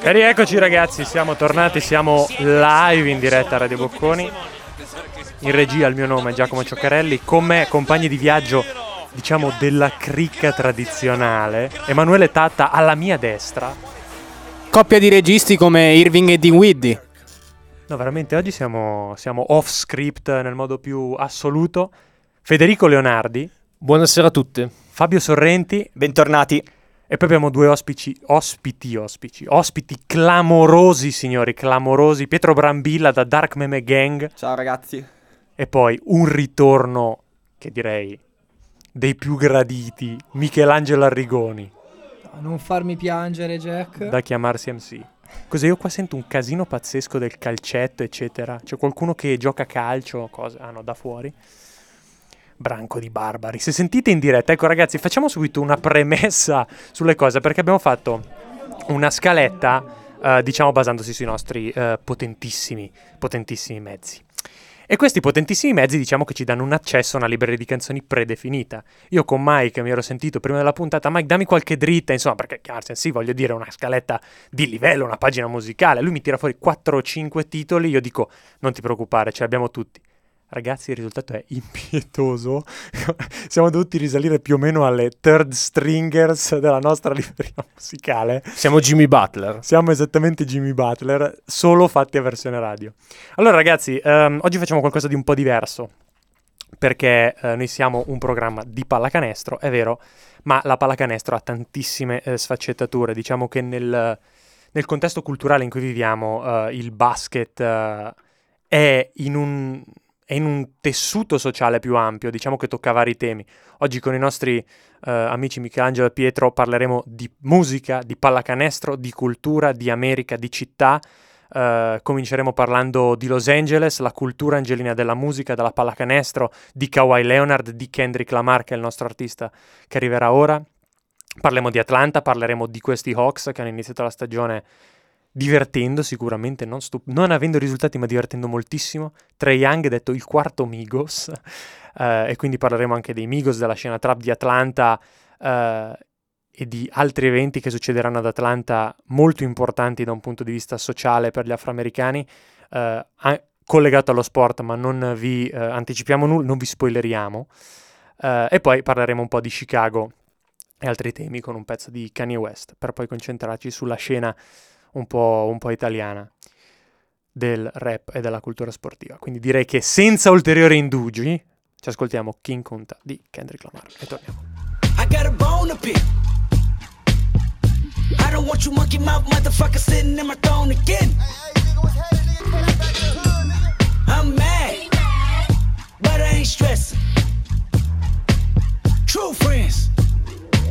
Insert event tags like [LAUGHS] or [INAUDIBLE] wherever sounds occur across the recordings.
E rieccoci ragazzi, siamo tornati, siamo live in diretta a Radio Bocconi. In regia il mio nome è Giacomo Cioccarelli, con me compagni di viaggio, diciamo della cricca tradizionale, Emanuele Tatta alla mia destra. Coppia di registi come Irving e Dinwiddie. No, veramente oggi siamo, siamo off script nel modo più assoluto. Federico Leonardi, Buonasera a tutti. Fabio Sorrenti Bentornati. E poi abbiamo due ospici, ospiti, ospici, ospiti clamorosi signori, clamorosi. Pietro Brambilla da Dark Meme Gang Ciao ragazzi. e poi un ritorno che direi dei più graditi, Michelangelo Arrigoni, Non farmi piangere, Jack. da chiamarsi MC. Cos'è? Io qua sento un casino pazzesco del calcetto, eccetera. C'è qualcuno che gioca a calcio, cose. Ah no, da fuori. Branco di barbari. Se sentite in diretta, ecco ragazzi, facciamo subito una premessa sulle cose perché abbiamo fatto una scaletta, eh, diciamo basandosi sui nostri eh, potentissimi, potentissimi mezzi. E questi potentissimi mezzi diciamo che ci danno un accesso a una libreria di canzoni predefinita. Io con Mike mi ero sentito prima della puntata, Mike dammi qualche dritta, insomma, perché Carsen sì, voglio dire, una scaletta di livello, una pagina musicale. Lui mi tira fuori 4 o 5 titoli, io dico non ti preoccupare, ce li abbiamo tutti. Ragazzi, il risultato è impietoso. [LAUGHS] Siamo dovuti risalire più o meno alle third stringers della nostra [LAUGHS] libreria musicale. Siamo Jimmy Butler. Siamo esattamente Jimmy Butler, solo fatti a versione radio. Allora, ragazzi, ehm, oggi facciamo qualcosa di un po' diverso. Perché eh, noi siamo un programma di pallacanestro, è vero, ma la pallacanestro ha tantissime eh, sfaccettature. Diciamo che nel, nel contesto culturale in cui viviamo, eh, il basket eh, è in un è in un tessuto sociale più ampio, diciamo che tocca vari temi. Oggi con i nostri eh, amici Michelangelo e Pietro parleremo di musica, di pallacanestro, di cultura, di America, di città. Eh, cominceremo parlando di Los Angeles, la cultura angelina della musica, della pallacanestro, di Kawhi Leonard, di Kendrick Lamar, che è il nostro artista che arriverà ora. Parleremo di Atlanta, parleremo di questi Hawks che hanno iniziato la stagione divertendo sicuramente, non, stup- non avendo risultati ma divertendo moltissimo. Trey Young è detto il quarto Migos [LAUGHS] eh, e quindi parleremo anche dei Migos, della scena trap di Atlanta eh, e di altri eventi che succederanno ad Atlanta molto importanti da un punto di vista sociale per gli afroamericani, eh, a- collegato allo sport ma non vi eh, anticipiamo nulla, non vi spoileriamo. Eh, e poi parleremo un po' di Chicago e altri temi con un pezzo di Kanye West per poi concentrarci sulla scena un po', un po' italiana del rap e della cultura sportiva. Quindi direi che senza ulteriori indugi ci ascoltiamo King Kunta di Kendrick Lamar e torniamo. I got a bone to pick. I don't want you monkey mouth motherfucker sitting in my throne again. I'm mad, but I ain't stressing. True friends,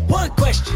one question.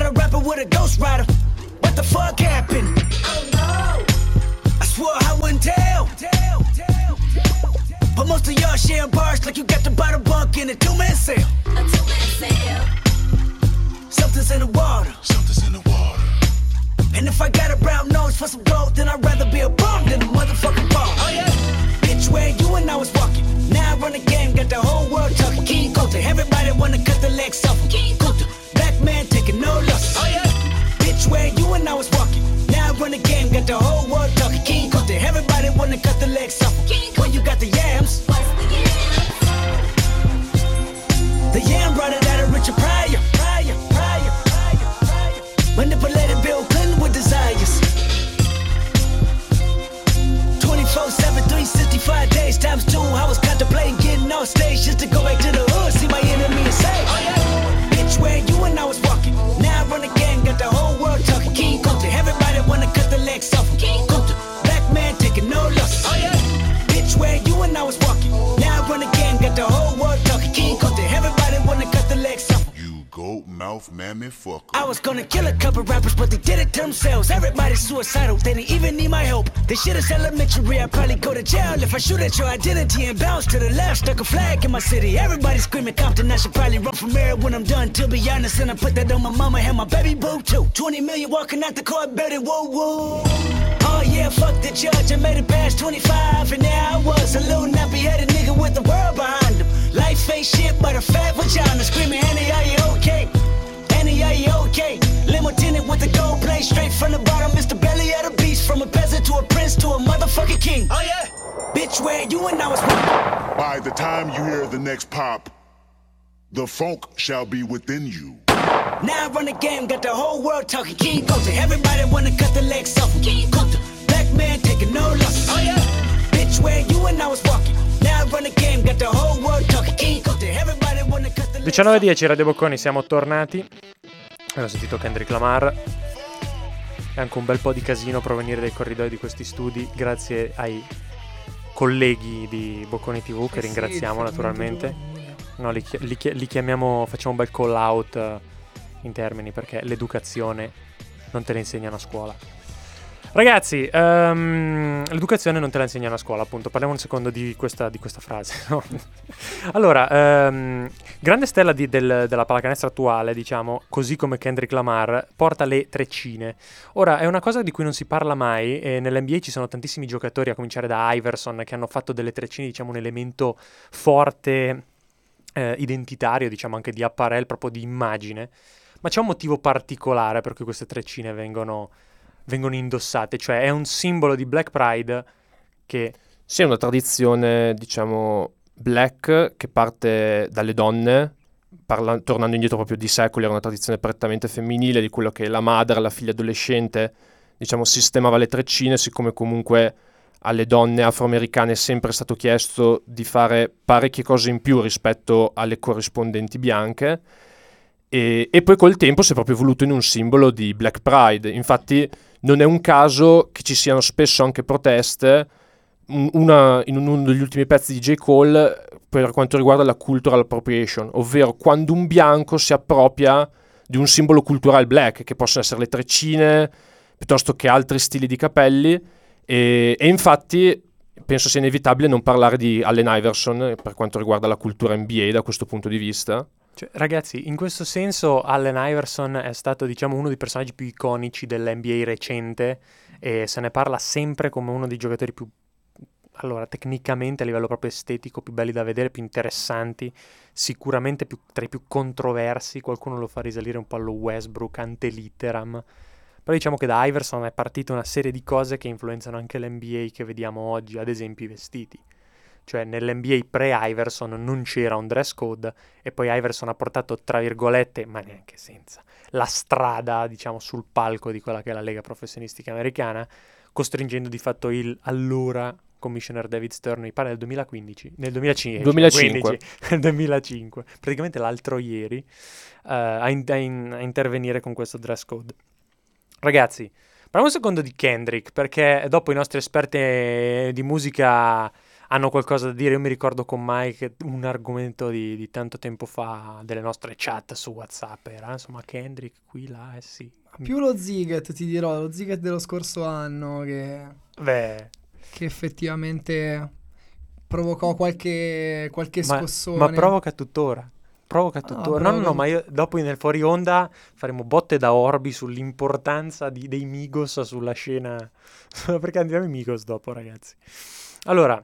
but a rapper with a ghost rider. What the fuck happened? Oh no, I swore I wouldn't tell. But most of y'all sharing bars like you got the bottle bunk in a two man sale. a two-man sale. Something's in the water. Something's in the water. And if I got a brown nose for some gold, then I'd rather be a bum than a motherfucking bum. Oh yeah. Bitch, where you and I was walking. Now I run the game, got the whole world talking. King Kunta, everybody wanna cut the legs off him. King Kunta, black man taking no losses. Oh yeah. Bitch, where you and I was walking. Now I run the game, got the whole world talking. King Kunta, everybody wanna cut the legs off When you got the yams, What's the yams? the yam brought it out of Richard Pryor. Pryor, Pryor, Pryor, Pryor. Manipulated Bill Clinton with desires. 24 7, 365 days times two. I was contemplating getting on stage just to go back to the mouth mammy fucker. I was gonna kill a couple rappers, but they did it to themselves. Everybody's suicidal, they didn't even need my help. This shit is elementary, I'd probably go to jail if I shoot at your identity and bounce to the left. Stuck a flag in my city, everybody screaming Compton. I should probably run from here when I'm done, to be honest. And I put that on my mama and my baby boo too. 20 million walking out the court, baby, whoa, whoa. Oh yeah, fuck the judge, I made it past 25, and now I was a little nappy headed nigga with the world behind him. Life ain't shit but a fat vagina screaming, Annie, are you okay? Annie, are you okay? Limo tinted with the gold plate straight from the bottom. Mr. Belly of the beast, from a peasant to a prince to a motherfucking king. Oh yeah, bitch, where you and I was. By the time you hear the next pop, the funk shall be within you. Now I run the game, got the whole world talking. King Coulter, everybody wanna cut the legs off. him. King Coulter, black man taking no losses. Oh yeah, bitch, where you and I was walking. Now I run the game, got the whole world talking. King Coulter, everybody wanna cut the legs off. 19.10 Radio Bocconi, siamo tornati. Abbiamo sentito Kendrick Lamar. E anche un bel po' di casino provenire dai corridoi di questi studi, grazie ai colleghi di Bocconi TV, che Eh sì, ringraziamo il naturalmente. No, li, li li chiamiamo, facciamo un bel call out eh, in termini perché l'educazione non te la insegnano a scuola. Ragazzi, ehm, l'educazione non te la insegnano a scuola, appunto. Parliamo un secondo di questa, di questa frase. [LAUGHS] no? allora, ehm, grande stella di- del- della pallacanestro attuale, diciamo, così come Kendrick Lamar, porta le treccine. Ora, è una cosa di cui non si parla mai e nell'NBA ci sono tantissimi giocatori, a cominciare da Iverson, che hanno fatto delle treccine, diciamo, un elemento forte eh, identitario, diciamo anche di apparel, proprio di immagine. Ma c'è un motivo particolare per cui queste treccine vengono, vengono indossate, cioè è un simbolo di Black Pride che... Sì, è una tradizione, diciamo, black che parte dalle donne, parla- tornando indietro proprio di secoli, era una tradizione prettamente femminile di quello che la madre, la figlia adolescente, diciamo, sistemava le treccine, siccome comunque alle donne afroamericane è sempre stato chiesto di fare parecchie cose in più rispetto alle corrispondenti bianche. E, e poi col tempo si è proprio voluto in un simbolo di Black Pride. Infatti non è un caso che ci siano spesso anche proteste. Un- Una, in uno degli ultimi pezzi di J. Cole per quanto riguarda la cultural appropriation, ovvero quando un bianco si appropria di un simbolo culturale black, che possono essere le treccine piuttosto che altri stili di capelli. E, e infatti penso sia inevitabile non parlare di Allen Iverson per quanto riguarda la cultura NBA da questo punto di vista. Cioè, ragazzi, in questo senso Allen Iverson è stato, diciamo, uno dei personaggi più iconici dell'NBA recente e se ne parla sempre come uno dei giocatori più, allora, tecnicamente a livello proprio estetico, più belli da vedere, più interessanti, sicuramente più- tra i più controversi, qualcuno lo fa risalire un po' allo Westbrook ante litteram. Però diciamo che da Iverson è partita una serie di cose che influenzano anche l'NBA che vediamo oggi, ad esempio i vestiti. Cioè nell'NBA pre-Iverson non c'era un dress code e poi Iverson ha portato, tra virgolette, ma neanche senza, la strada, diciamo, sul palco di quella che è la Lega Professionistica Americana, costringendo di fatto il allora commissioner David Stern, mi pare nel 2015, nel 2005, 2005. 15, nel 2005, praticamente l'altro ieri, eh, a, in- a in- a intervenire con questo dress code. Ragazzi, parliamo un secondo di Kendrick, perché dopo i nostri esperti di musica hanno qualcosa da dire. Io mi ricordo con Mike un argomento di, di tanto tempo fa delle nostre chat su WhatsApp. Era insomma Kendrick qui, là, eh sì. Più lo Ziget, ti dirò, lo Ziget dello scorso anno che, Beh, che effettivamente provocò qualche, qualche ma, scossone. ma provoca tuttora. Provoca Ah, tuttora. no, no, no, provoca- ma io dopo nel fuori onda faremo botte da Orbi sull'importanza di- dei Migos sulla scena. [LAUGHS] Perché andiamo ai Migos dopo, ragazzi. Allora,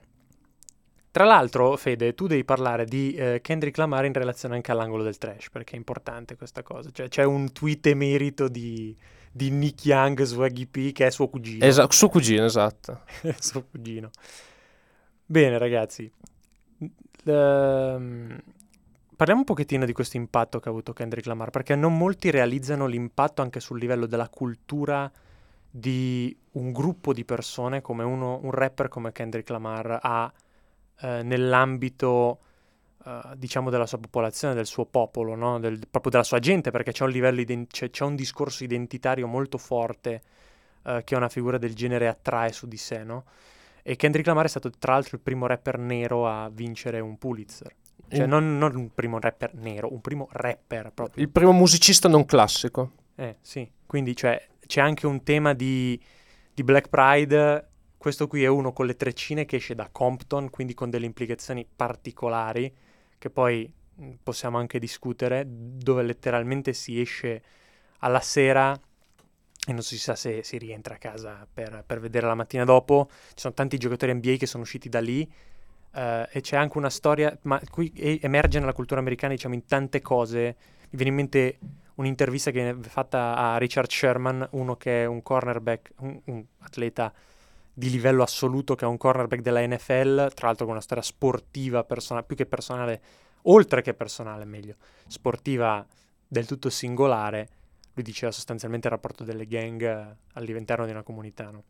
tra l'altro, Fede, tu devi parlare di eh, Kendrick Lamar in relazione anche all'angolo del trash, perché è importante questa cosa. Cioè, c'è un tweet emerito di, di Nick Young su P, che è suo cugino. Esa- suo cugino, esatto. [LAUGHS] suo cugino. Bene, ragazzi. Ehm, parliamo un pochettino di questo impatto che ha avuto Kendrick Lamar, perché non molti realizzano l'impatto anche sul livello della cultura di un gruppo di persone come uno, un rapper come Kendrick Lamar ha eh, nell'ambito eh, diciamo della sua popolazione, del suo popolo, no? Del- proprio della sua gente, perché c'è un livello iden- c'è, c'è un discorso identitario molto forte eh, che una figura del genere attrae su di sé, no? E Kendrick Lamar è stato tra l'altro il primo rapper nero a vincere un Pulitzer. Cioè, Il- non, non un primo rapper nero, un primo rapper proprio. Il primo musicista non classico. Eh, sì. Quindi, cioè, c'è anche un tema di, di Black Pride. Questo qui è uno con le treccine che esce da Compton, quindi con delle implicazioni particolari, che poi mh, possiamo anche discutere, dove letteralmente si esce alla sera e non si sa se si rientra a casa per, per vedere la mattina dopo. Ci sono tanti giocatori NBA che sono usciti da lì eh, e c'è anche una storia, ma qui emerge nella cultura americana, diciamo, in tante cose. Mi viene in mente un'intervista che è fatta a Richard Sherman, uno che è un cornerback, un, un atleta di livello assoluto, che è un cornerback della NFL, tra l'altro con una storia sportiva, persona- più che personale, oltre che personale, meglio, sportiva del tutto singolare. Lui diceva sostanzialmente il rapporto delle gang all'interno di una comunità, no?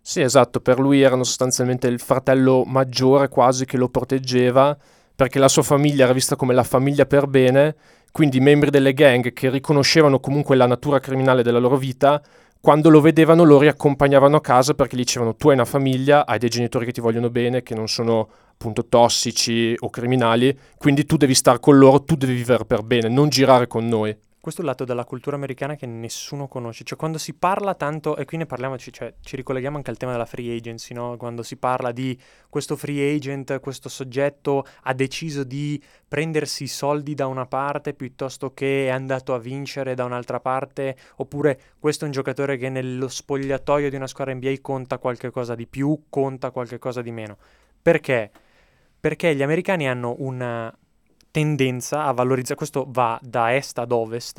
Sì, esatto, per lui erano sostanzialmente il fratello maggiore quasi che lo proteggeva, perché la sua famiglia era vista come la famiglia per bene, quindi i membri delle gang che riconoscevano comunque la natura criminale della loro vita, quando lo vedevano lo riaccompagnavano a casa perché gli dicevano tu hai una famiglia, hai dei genitori che ti vogliono bene, che non sono appunto tossici o criminali, quindi tu devi stare con loro, tu devi vivere per bene, non girare con noi. Questo è il lato della cultura americana che nessuno conosce. Cioè, quando si parla tanto, e qui ne parliamo, ci- cioè, ci ricolleghiamo anche al tema della free agency, no? Quando si parla di questo free agent, questo soggetto ha deciso di prendersi i soldi da una parte piuttosto che è andato a vincere da un'altra parte, oppure questo è un giocatore che nello spogliatoio di una squadra NBA conta qualche cosa di più, conta qualche cosa di meno. Perché? Perché gli americani hanno una tendenza a valorizzare, questo va da est ad ovest,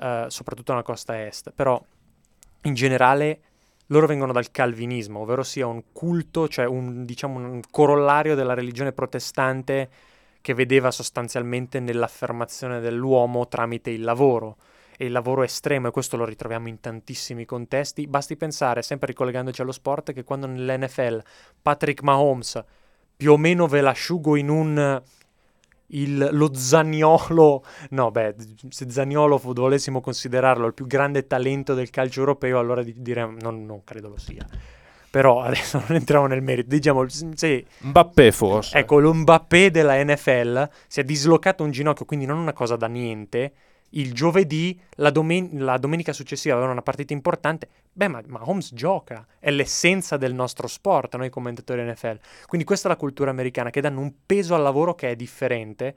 eh, soprattutto nella costa est, però in generale loro vengono dal calvinismo, ovvero sia un culto, cioè un, diciamo, un corollario della religione protestante che vedeva sostanzialmente nell'affermazione dell'uomo tramite il lavoro e il lavoro estremo, e questo lo ritroviamo in tantissimi contesti. Basti pensare, sempre ricollegandoci allo sport, che quando nell'NFL Patrick Mahomes più o meno ve l'asciugo in un il- lo Zaniolo, no beh, se Zaniolo fu- volessimo considerarlo il più grande talento del calcio europeo, allora di- diremmo, non, non credo lo sia. Però adesso [LAUGHS] non entriamo nel merito, diciamo, sì, Mbappé forse. Ecco, lo Mbappé della NFL si è dislocato un ginocchio, quindi non una cosa da niente. Il giovedì, la, domen- la domenica successiva avevano una partita importante. Beh, ma, ma Holmes gioca, è l'essenza del nostro sport, noi commentatori NFL. Quindi questa è la cultura americana, che danno un peso al lavoro che è differente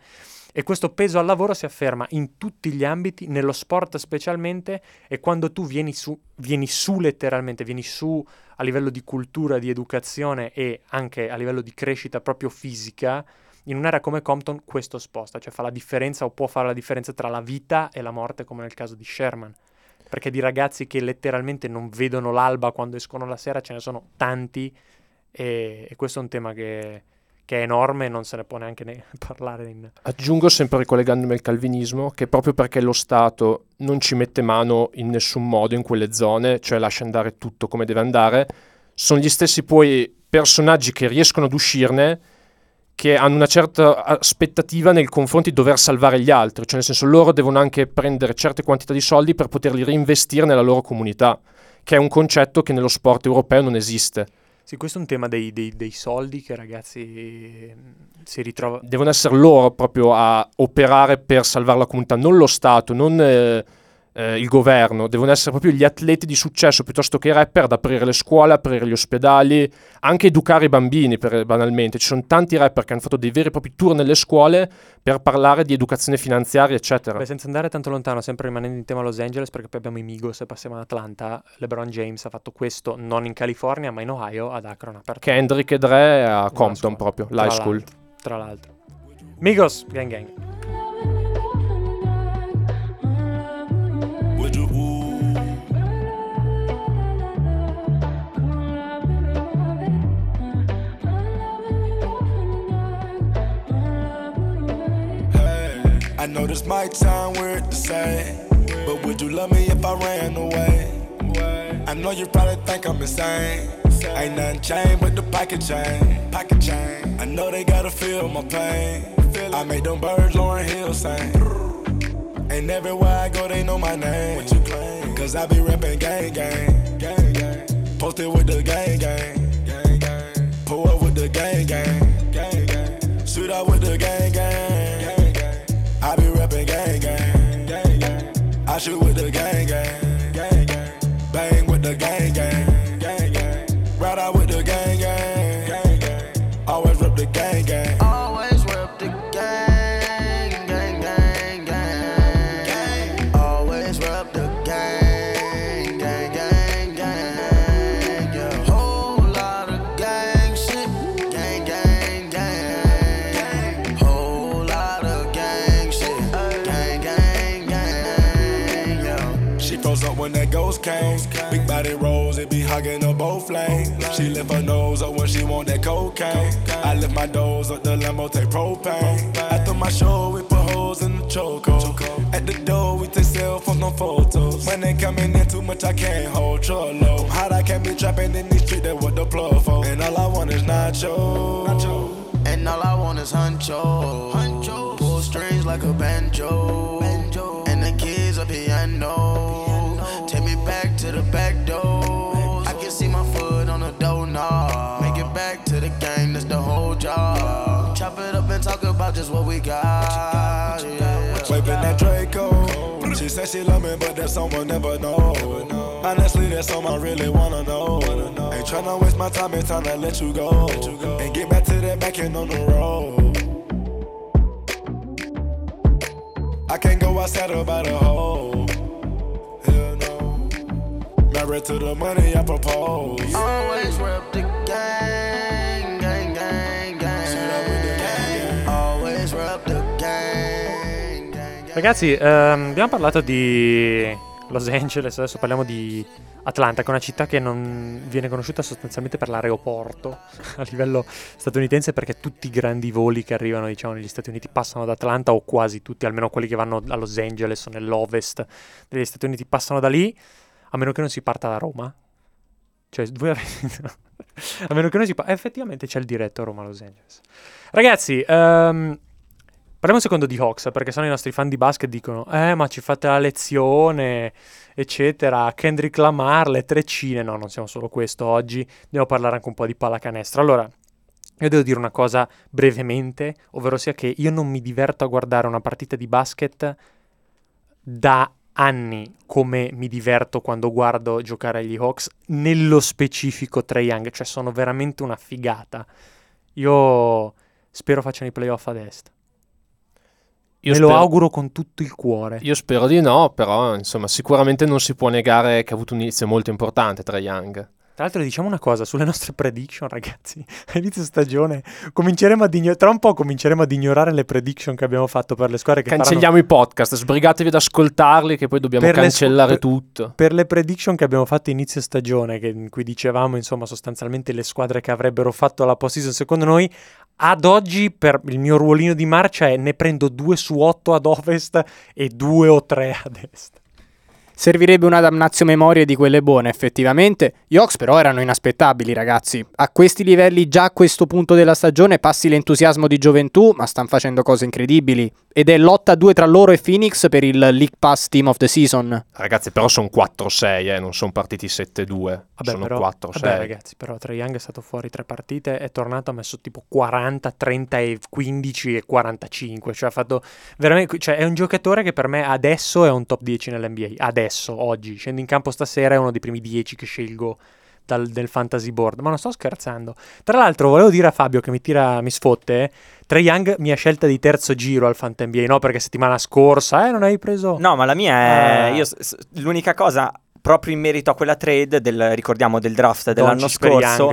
e questo peso al lavoro si afferma in tutti gli ambiti, nello sport specialmente, e quando tu vieni su, vieni su letteralmente, vieni su a livello di cultura, di educazione e anche a livello di crescita proprio fisica, in un'area come Compton questo sposta, cioè fa la differenza o può fare la differenza tra la vita e la morte, come nel caso di Sherman. Perché di ragazzi che letteralmente non vedono l'alba quando escono la sera ce ne sono tanti e, e questo è un tema che, che è enorme e non se ne può neanche ne [LAUGHS] parlare in... Aggiungo sempre ricollegandomi al calvinismo che proprio perché lo Stato non ci mette mano in nessun modo in quelle zone, cioè lascia andare tutto come deve andare, sono gli stessi poi personaggi che riescono ad uscirne che hanno una certa aspettativa nei confronti di dover salvare gli altri, cioè nel senso loro devono anche prendere certe quantità di soldi per poterli reinvestire nella loro comunità, che è un concetto che nello sport europeo non esiste. Sì, questo è un tema dei, dei- dei soldi che ragazzi eh, si ritrova... devono essere loro proprio a operare per salvare la comunità, non lo Stato, non eh, eh, il governo, devono essere proprio gli atleti di successo piuttosto che i rapper ad aprire le scuole, aprire gli ospedali, anche educare i bambini per- banalmente. Ci sono tanti rapper che hanno fatto dei veri e propri tour nelle scuole per parlare di educazione finanziaria, eccetera. Beh, senza andare tanto lontano, sempre rimanendo in tema Los Angeles, perché poi abbiamo i Migos e passiamo ad Atlanta, LeBron James ha fatto questo non in California, ma in Ohio, ad Akron. Aperto Kendrick e Dre a Compton proprio, l'high school. l'altro, Tra l'altro. Migos, gang gang. Hey, I know this might sound weird to say, but would you love me if I ran away? I know you probably think I'm insane. Ain't nothing changed but the pocket chain. Pocket chain. I know they gotta feel my pain. I made them birds Lauren Hill sing. And everywhere I go, they know my name. What you claim? Cause I be rapping gang gang. Gang gang. Posted with the gang gang. Gang gang. Pull up the with the gang gang. Shoot with the gang, gang hugging her both lanes. She lift her nose up when she want that cocaine. I lift my nose up the limo, take propane. After my show, we put holes in the choco. At the door, we take cell phone no photos. When they coming in too much, I can't hold trollo. Hot, I can't be trapping in these streets, that what the plug for. And all I want is nacho. nacho. And all I want is huncho. Pull strings like a banjo. Just what we got. Yeah. Waving that Draco. She said she love me, but that someone never know. Honestly, that's something I really wanna know. Ain't tryna waste my time, it's time to let you go. And get back to that back end on the road. I can't go outside about a hoe. Hell no. Married to the money I propose. Always rep the gang, Ragazzi, ehm, abbiamo parlato di Los Angeles, adesso parliamo di Atlanta, che è una città che non viene conosciuta sostanzialmente per l'aeroporto [LAUGHS] a livello statunitense perché tutti i grandi voli che arrivano diciamo negli Stati Uniti passano da Atlanta o quasi tutti, almeno quelli che vanno a Los Angeles o nell'ovest degli Stati Uniti passano da lì, a meno che non si parta da Roma. Cioè, voi avete... [LAUGHS] a meno che non si parta... Effettivamente c'è il diretto a Roma-Los Angeles. Ragazzi, ehm, Parliamo un secondo di Hawks, perché sennò i nostri fan di basket dicono Eh, ma ci fate la lezione, eccetera, Kendrick Lamar, le treccine No, non siamo solo questo oggi, dobbiamo parlare anche un po' di pallacanestro Allora, io devo dire una cosa brevemente, ovvero sia che io non mi diverto a guardare una partita di basket da anni come mi diverto quando guardo giocare agli Hawks, nello specifico Trae Young, cioè sono veramente una figata. Io spero facciano i playoff ad est. Io Me lo spero- auguro con tutto il cuore. Io spero di no, però insomma sicuramente non si può negare che ha avuto un inizio molto importante tra Young. Tra l'altro diciamo una cosa, sulle nostre prediction ragazzi, a [LAUGHS] inizio stagione cominceremo ad igno- tra un po' cominceremo ad ignorare le prediction che abbiamo fatto per le squadre che Cancelliamo i podcast, sbrigatevi ad ascoltarli che poi dobbiamo Per cancellare scu- per- tutto. per le prediction che abbiamo fatto inizio stagione, che- in cui dicevamo insomma sostanzialmente le squadre che avrebbero fatto la postseason secondo noi, ad oggi per il mio ruolino di marcia è ne prendo due su otto ad ovest e due o tre ad est. Servirebbe una damnazio memoria di quelle buone, effettivamente. Gli Hawks però erano inaspettabili, ragazzi. A questi livelli, già a questo punto della stagione, passi l'entusiasmo di gioventù, ma stanno facendo cose incredibili. Ed è lotta a due tra loro e Phoenix per il League Pass Team of the Season. Ragazzi, però sono 4-6, eh, non sono partiti 7-2. Vabbè, sono però, 4-6. vabbè, ragazzi, però Trae Young è stato fuori tre partite, è tornato, ha messo tipo 40, 30 e 15 e 45, cioè ha fatto veramente, cioè è un giocatore che per me adesso è un top 10 nell'NBA, adesso, oggi, scende in campo stasera, è uno dei primi 10 che scelgo dal, del fantasy board, ma non sto scherzando. Tra l'altro volevo dire a Fabio che mi tira, mi sfotte, Trae Young mi ha scelta di terzo giro al Fanta NBA, no? Perché settimana scorsa, eh, non hai preso... No, ma la mia è. Ah. io l'unica cosa, proprio in merito a quella trade, del, ricordiamo del draft dell'anno Doncic scorso.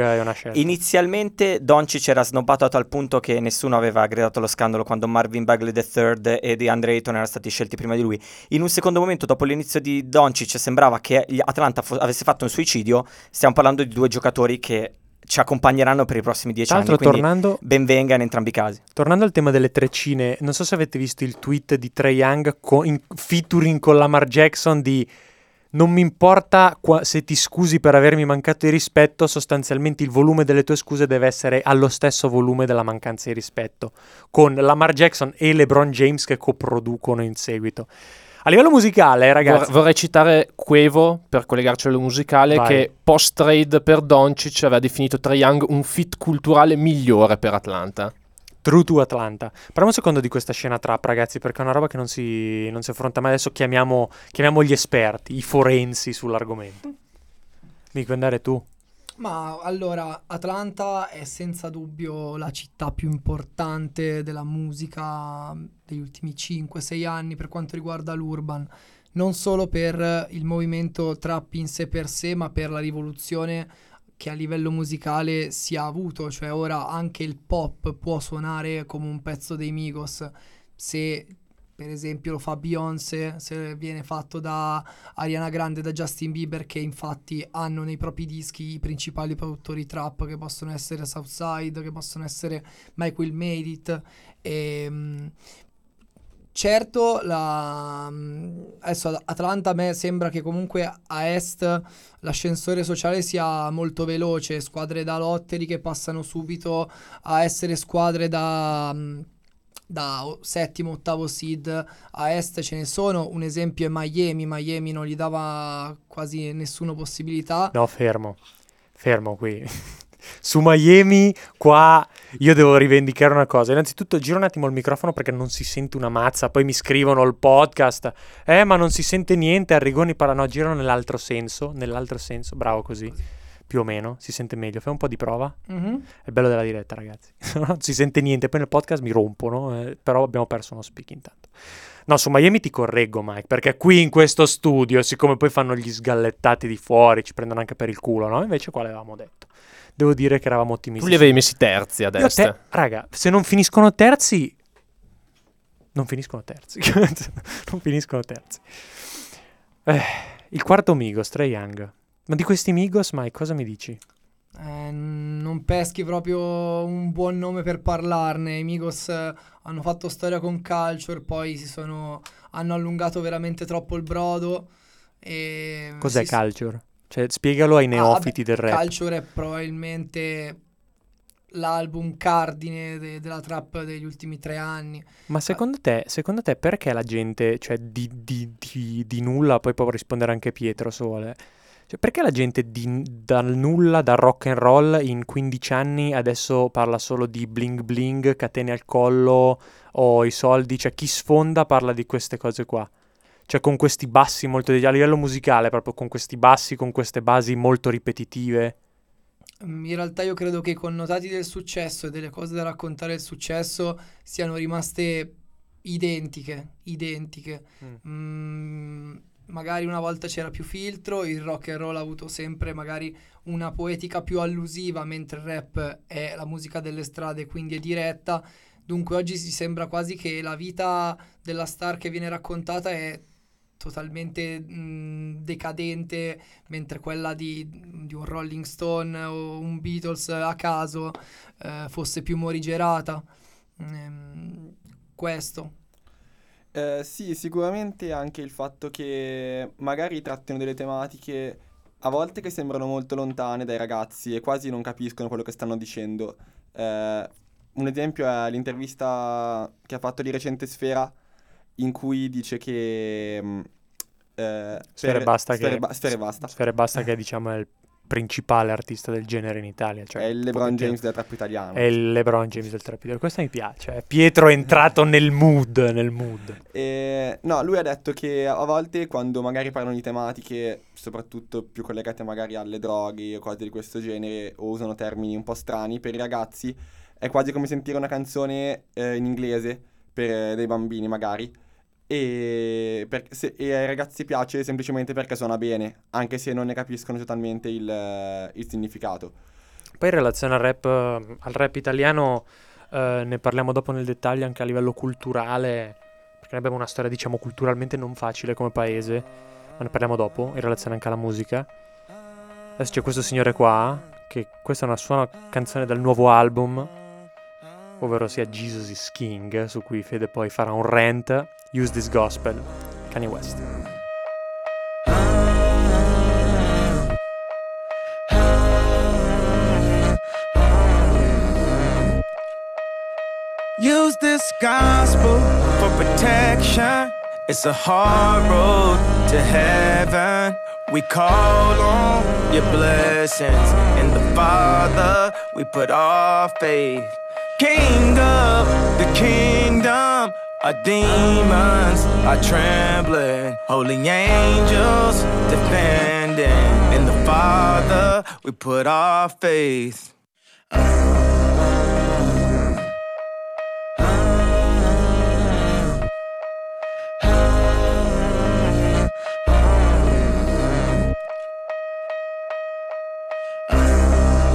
Inizialmente Doncic era snobbato a tal punto che nessuno aveva gridato lo scandalo quando Marvin Bagley III e DeAndre Ayton erano stati scelti prima di lui. In un secondo momento, dopo l'inizio di Doncic, sembrava che Atlanta fo- avesse fatto un suicidio. Stiamo parlando di due giocatori che ci accompagneranno per i prossimi dieci Tra anni. tornando, ben venga in entrambi i casi. Tornando al tema delle treccine, non so se avete visto il tweet di Trae Young co- in featuring con Lamar Jackson di non mi importa qua- se ti scusi per avermi mancato di rispetto, sostanzialmente il volume delle tue scuse deve essere allo stesso volume della mancanza di rispetto, con Lamar Jackson e LeBron James che coproducono in seguito. A livello musicale, ragazzi, Vor- vorrei citare Quevo per collegarci allo musicale Vai. che post trade per Doncic aveva definito Trae Young un fit culturale migliore per Atlanta. True to Atlanta. Parliamo un secondo di questa scena trap, ragazzi, perché è una roba che non si, non si affronta mai. Adesso chiamiamo, chiamiamo gli esperti, i forensi sull'argomento. Mi puoi andare tu? Ma allora, Atlanta è senza dubbio la città più importante della musica degli ultimi 5-6 anni per quanto riguarda l'urban. Non solo per il movimento trap in sé per sé, ma per la rivoluzione che a livello musicale si è avuto. Cioè ora anche il pop può suonare come un pezzo dei Migos. Se per esempio lo fa Beyoncé, se viene fatto da Ariana Grande, da Justin Bieber, che infatti hanno nei propri dischi i principali produttori trap, che possono essere Southside, che possono essere Will Made It. E, mm, certo, la, mm, adesso ad Atlanta a me sembra che comunque a est l'ascensore sociale sia molto veloce, squadre da lottery che passano subito a essere squadre da... mm, da settimo, ottavo seed a est ce ne sono. Un esempio è Miami. Miami non gli dava quasi nessuna possibilità. No, fermo. Fermo qui. [LAUGHS] Su Miami, qua io devo rivendicare una cosa. Innanzitutto, giro un attimo il microfono perché non si sente una mazza. Poi mi scrivono al podcast. Eh, ma non si sente niente. Arrigoni parla. No, giro nell'altro senso. Nell'altro senso. Bravo così. Più o meno. Si sente meglio. Fai un po' di prova. Mhm. È bello della diretta, ragazzi. [LAUGHS] non si sente niente. Poi nel podcast mi rompono. eh, però abbiamo perso uno speak intanto. No, su Miami ti correggo, Mike, perché qui in questo studio, siccome poi fanno gli sgallettati di fuori, ci prendono anche per il culo, no? Invece qua l'avevamo detto. Devo dire che eravamo ottimisti. Tu li avevi messi terzi a Io destra. te- raga, se non finiscono terzi, non finiscono terzi. [LAUGHS] non finiscono terzi. Eh, il quarto Migos, Trae Young. Ma di questi Migos, Mike, cosa mi dici? Eh, non peschi proprio un buon nome per parlarne. I Migos eh, hanno fatto storia con Culture, poi si sono, hanno allungato veramente troppo il brodo. E Cos'è si- Culture? Cioè, spiegalo ai Ah, neofiti vabbè, del rap. Culture è probabilmente l'album cardine de- della trap degli ultimi tre anni. Ma secondo te, secondo te perché la gente, cioè di, di- di- di nulla, poi può rispondere anche Pietro Sole, cioè perché la gente di- dal nulla, dal rock and roll in 15 anni adesso parla solo di bling bling, catene al collo o i soldi, cioè chi sfonda parla di queste cose qua? Cioè con questi bassi molto, a livello musicale proprio con questi bassi, con queste basi molto ripetitive. Mm, In realtà io credo che i connotati del successo e delle cose da raccontare del successo siano rimaste identiche, identiche. Mm, magari una volta c'era più filtro, il rock and roll ha avuto sempre magari una poetica più allusiva, mentre il rap è la musica delle strade, quindi è diretta. Dunque oggi si sembra quasi che la vita della star che viene raccontata è totalmente mh, decadente, mentre quella di, di un Rolling Stone o un Beatles a caso eh, fosse più morigerata. Ehm, questo. Eh, sì, sicuramente anche il fatto che magari trattino delle tematiche a volte che sembrano molto lontane dai ragazzi e quasi non capiscono quello che stanno dicendo. Eh, un esempio è l'intervista che ha fatto di recente Sfera, in cui dice che... mh, eh, Sfere basta Sfere che ba- Sfere basta. Sfere basta che diciamo è il principale artista del genere in Italia, cioè È il LeBron. James del trap italiano. È il LeBron James del trap italiano. Questo mi piace. eh. Pietro è entrato nel mood, nel mood. E, no, lui ha detto che a volte quando magari parlano di tematiche, soprattutto più collegate magari alle droghe o cose di questo genere, o usano termini un po' strani, per i ragazzi è quasi come sentire una canzone eh, in inglese per eh, dei bambini magari. E, per- se- e ai ragazzi piace semplicemente perché suona bene, anche se non ne capiscono totalmente il, eh, il significato. Poi in relazione al rap, al rap italiano, eh, ne parliamo dopo nel dettaglio anche a livello culturale, perché noi abbiamo una storia, diciamo, culturalmente non facile come paese, ma ne parliamo dopo, in relazione anche alla musica. Adesso c'è questo signore qua, che questa è una sua canzone dal nuovo album, ovvero sia Jesus is King, su cui Fede poi farà un rant, Use This Gospel, Kanye West. Use this gospel for protection. It's a hard road to heaven. We call on your blessings. In the Father, we put our faith. King of the kingdom, our demons are trembling. Holy angels defending. In the Father, we put our faith.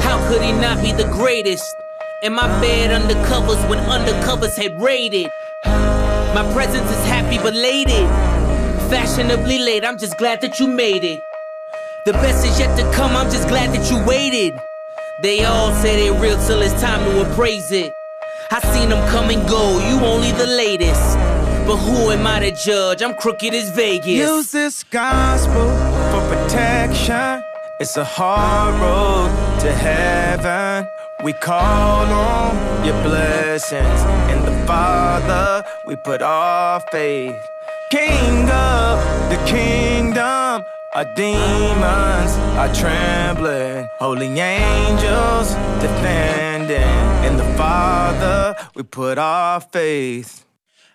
How could he not be the greatest? In my bed undercovers when undercovers had raided. My presence is happy belated. Fashionably late, I'm just glad that you made it. The best is yet to come, I'm just glad that you waited. They all say they real till it's time to appraise it. I seen them come and go, you only the latest. But who am I to judge? I'm crooked as Vegas. Use this gospel for protection. It's a hard road to heaven. We call on your blessings. In the Father, we put our faith. King of the kingdom, our demons are trembling. Holy angels defending. In the Father, we put our faith.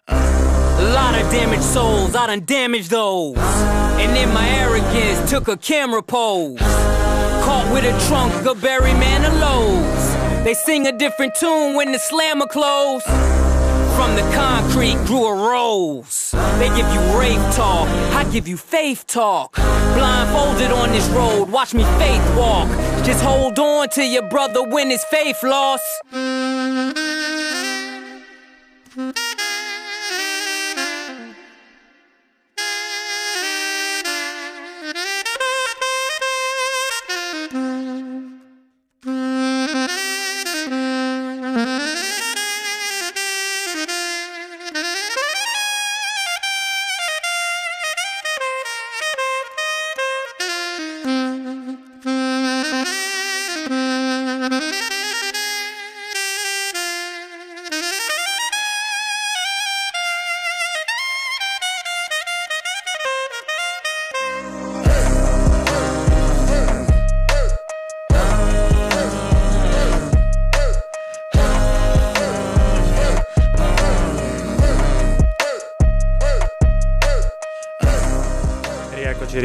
A lot of damaged souls, I done damaged those. And in my arrogance, took a camera pose. Caught with a trunk of Barry Manilow's. They sing a different tune when the slammer close. From the concrete grew a rose. They give you rave talk, I give you faith talk. Blindfolded on this road, watch me faith walk. Just hold on to your brother when his faith lost.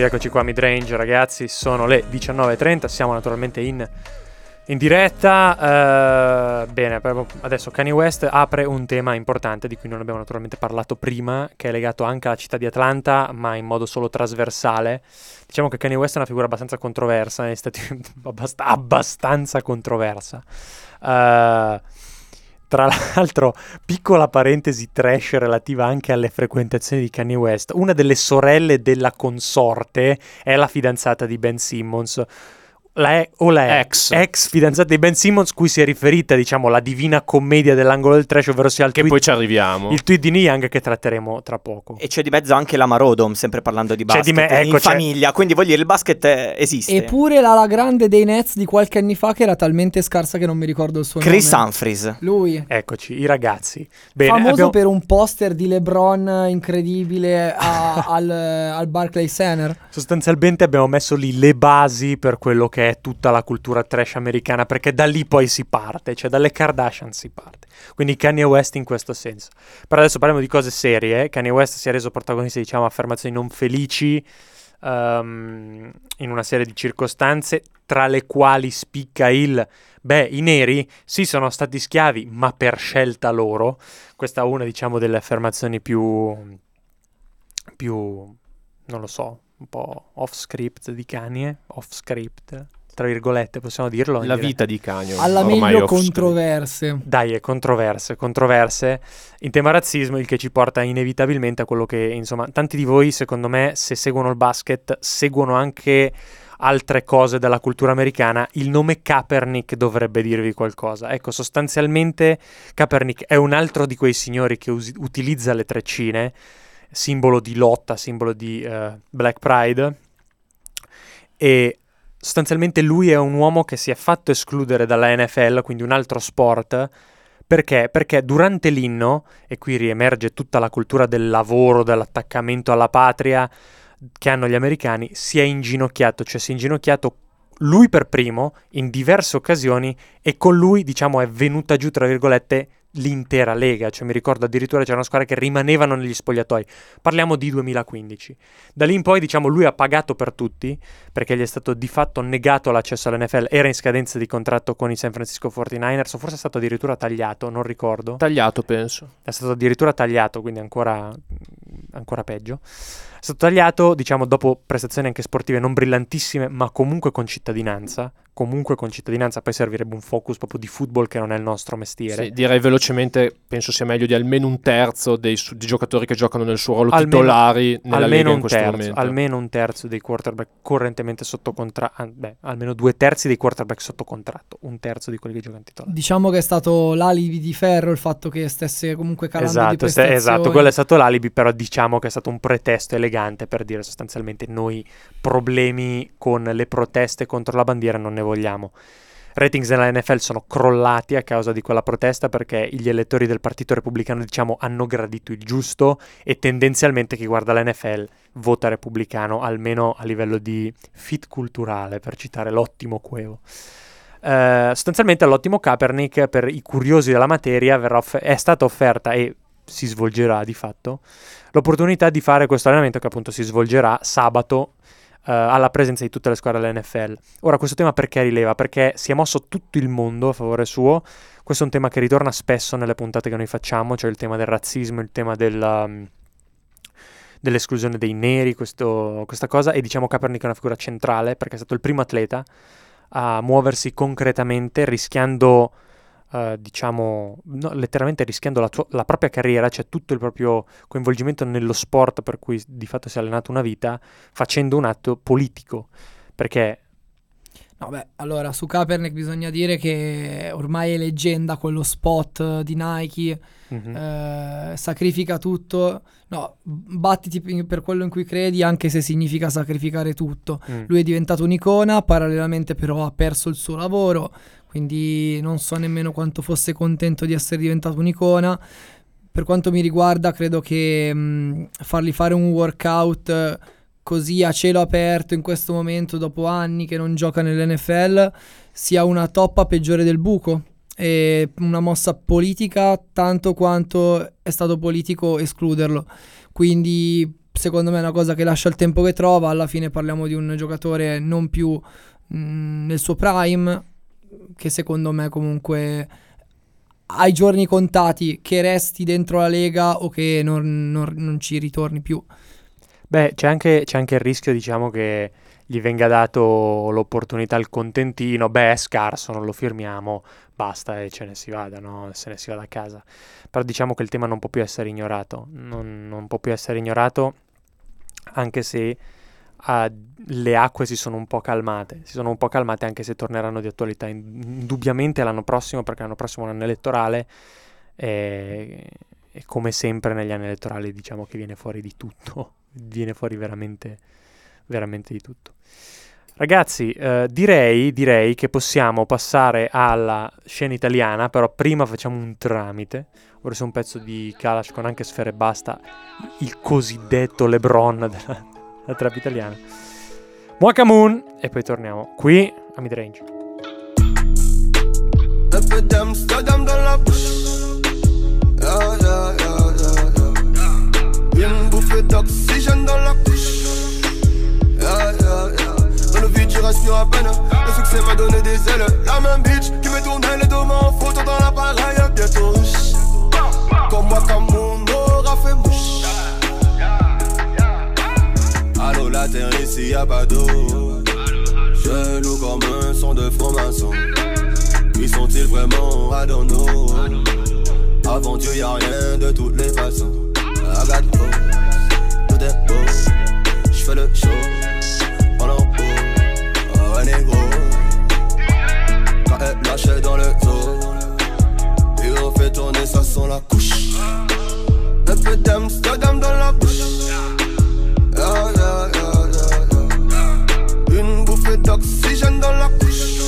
Rieccoci, qua midrange ragazzi, sono le 19.30, siamo naturalmente in, in diretta. eh, bene, adesso Kanye West apre un tema importante di cui non abbiamo naturalmente parlato prima, che è legato anche alla città di Atlanta, ma in modo solo trasversale. Diciamo che Kanye West è una figura abbastanza controversa negli Stati Uniti, abbast- [LAUGHS] abbastanza controversa. Eh, tra l'altro, piccola parentesi trash relativa anche alle frequentazioni di Kanye West. Una delle sorelle della consorte è la fidanzata di Ben Simmons. La o la ex. ex fidanzata di Ben Simmons, cui si è riferita, diciamo, la divina commedia dell'angolo del trash, ovvero sia il Che tweet, poi ci arriviamo. il tweet di Niang che tratteremo tra poco. E c'è di mezzo anche la Marodom, sempre parlando di C'è basket, di me- ecco, in c'è- famiglia, quindi voglio dire, il basket esiste. Eppure la, la grande dei Nets di qualche anni fa che era talmente scarsa che non mi ricordo il suo Chris nome. Humphries. Lui. Eccoci, i ragazzi. Bene, Famoso abbiamo- per un poster di LeBron incredibile a- [LAUGHS] al, al Barclays Center. Sostanzialmente abbiamo messo lì le basi per quello che è tutta la cultura trash americana, perché da lì poi si parte, cioè dalle Kardashian si parte. Quindi Kanye West in questo senso. Però adesso parliamo di cose serie. Kanye West si è reso protagonista, diciamo, affermazioni non felici ehm, in una serie di circostanze, tra le quali spicca il Beh, i neri sì sono stati schiavi, ma per scelta loro. Questa è una, diciamo, delle affermazioni più più non lo so, un po' off script di Kanye, off script, tra virgolette, possiamo dirlo? La Dire- vita di Kanye. Alla ormai meglio controverse. Dai, è controverse, controverse in tema razzismo, il che ci porta inevitabilmente a quello che, insomma, tanti di voi, secondo me, se seguono il basket, seguono anche altre cose della cultura americana, il nome Kaepernick dovrebbe dirvi qualcosa. Ecco, sostanzialmente Kaepernick è un altro di quei signori che usi- utilizza le treccine, simbolo di lotta, simbolo di eh, Black Pride, e sostanzialmente lui è un uomo che si è fatto escludere dalla NFL, quindi un altro sport, perché? Perché durante l'inno, e qui riemerge tutta la cultura del lavoro, dell'attaccamento alla patria che hanno gli americani, si è inginocchiato, cioè si è inginocchiato lui per primo in diverse occasioni e con lui diciamo è venuta giù tra virgolette l'intera lega, cioè mi ricordo addirittura c'erano squadre che rimanevano negli spogliatoi. Parliamo di 2015. Da lì in poi diciamo lui ha pagato per tutti perché gli è stato di fatto negato l'accesso all'NFL, era in scadenza di contratto con i San Francisco 49ers o forse è stato addirittura tagliato, non ricordo. Tagliato, penso. È stato addirittura tagliato, quindi ancora, ancora peggio. È stato tagliato, diciamo, dopo prestazioni anche sportive non brillantissime, ma comunque con cittadinanza. Comunque con cittadinanza, poi servirebbe un focus proprio di football che non è il nostro mestiere. Sì, direi velocemente, penso sia meglio di almeno un terzo dei, su- di giocatori che giocano nel suo ruolo Almeno- titolari nella almeno Lega in un questo terzo, momento. Almeno un terzo dei quarterback correntemente sotto contratto. Beh, almeno due terzi dei quarterback sotto contratto. Un terzo di quelli che giocano titolari. Diciamo che è stato l'alibi di ferro il fatto che stesse comunque calando di Esatto, ste- prestazioni. esatto, quello è stato l'alibi, però diciamo che è stato un pretesto elegante per dire sostanzialmente noi problemi con le proteste contro la bandiera non ne vogliamo. Ratings nella NFL sono crollati a causa di quella protesta perché gli elettori del Partito Repubblicano, diciamo, hanno gradito il giusto e tendenzialmente chi guarda la NFL vota repubblicano, almeno a livello di fit culturale, per citare l'ottimo Cuevo. Eh, sostanzialmente all'ottimo Kaepernick, per i curiosi della materia, off- è stata offerta e si svolgerà di fatto l'opportunità di fare questo allenamento che appunto si svolgerà sabato eh, alla presenza di tutte le squadre dell'NFL. Ora, questo tema perché rileva? Perché si è mosso tutto il mondo a favore suo. Questo è un tema che ritorna spesso nelle puntate che noi facciamo, cioè il tema del razzismo, il tema del, um, dell'esclusione dei neri, questo- questa cosa. E diciamo Kaepernick è una figura centrale perché è stato il primo atleta a muoversi concretamente, rischiando, eh, diciamo, no, letteralmente rischiando la, sua- la propria carriera, cioè tutto il proprio coinvolgimento nello sport per cui di fatto si è allenato una vita, facendo un atto politico. Perché No, beh, allora su Kaepernick bisogna dire che ormai è leggenda quello spot di Nike, Mhm. eh, sacrifica tutto. No, battiti per quello in cui credi, anche se significa sacrificare tutto. Mm. Lui è diventato un'icona, parallelamente però ha perso il suo lavoro, quindi non so nemmeno quanto fosse contento di essere diventato un'icona. Per quanto mi riguarda, credo che mh, fargli fare un workout eh, così a cielo aperto in questo momento, dopo anni che non gioca nell'NFL, sia una toppa peggiore del buco. E una mossa politica tanto quanto è stato politico escluderlo. Quindi, secondo me, è una cosa che lascia il tempo che trova. Alla fine parliamo di un giocatore non più mh, nel suo prime, che secondo me comunque hai giorni contati che resti dentro la lega o che non, non- non ci ritorni più. Beh, c'è anche, c'è anche il rischio, diciamo, che gli venga dato l'opportunità al contentino. Beh, è scarso, non lo firmiamo, basta e ce ne si vada, no? Se ne si vada a casa. Però diciamo che il tema non può più essere ignorato. Non, non può più essere ignorato, anche se ah, le acque si sono un po' calmate. Si sono un po' calmate anche se torneranno di attualità in- indubbiamente l'anno prossimo, perché l'anno prossimo è un anno elettorale. E, e come sempre negli anni elettorali diciamo che viene fuori di tutto, [LAUGHS] viene fuori veramente, veramente di tutto. Ragazzi, eh, direi, direi che possiamo passare alla scena italiana, però prima facciamo un tramite. C'è un pezzo di Kalash con anche Sfere e Basta, il cosiddetto Lebron della, della trap italiana. Muaka Moon e poi torniamo qui a Mid Range. Un peu d'Amsterdam dans la bouche. Yeah, yeah, yeah, yeah, yeah. Une bouffée d'oxygène dans la couche. Yeah, yeah, yeah. Dans le vide, tu respires à peine. Le succès m'a donné des ailes. La même bitch qui me tournait les deux mains en photo dans l'appareil. Bientôt, comme moi, comme mon aura fait mouche. La terre ici, y'a pas d'eau. Chelou comme un son de franc-maçon. Qui sont-ils vraiment know Avant Dieu y'a rien de toutes les façons. Got hope, tout est beau. J'fais le show en haut Oh ouais négro. Quand elle dans le dos Et on fait tourner ça sans la couche. Un peu d'Amsterdam dans la bouche d'oxygène dans la couche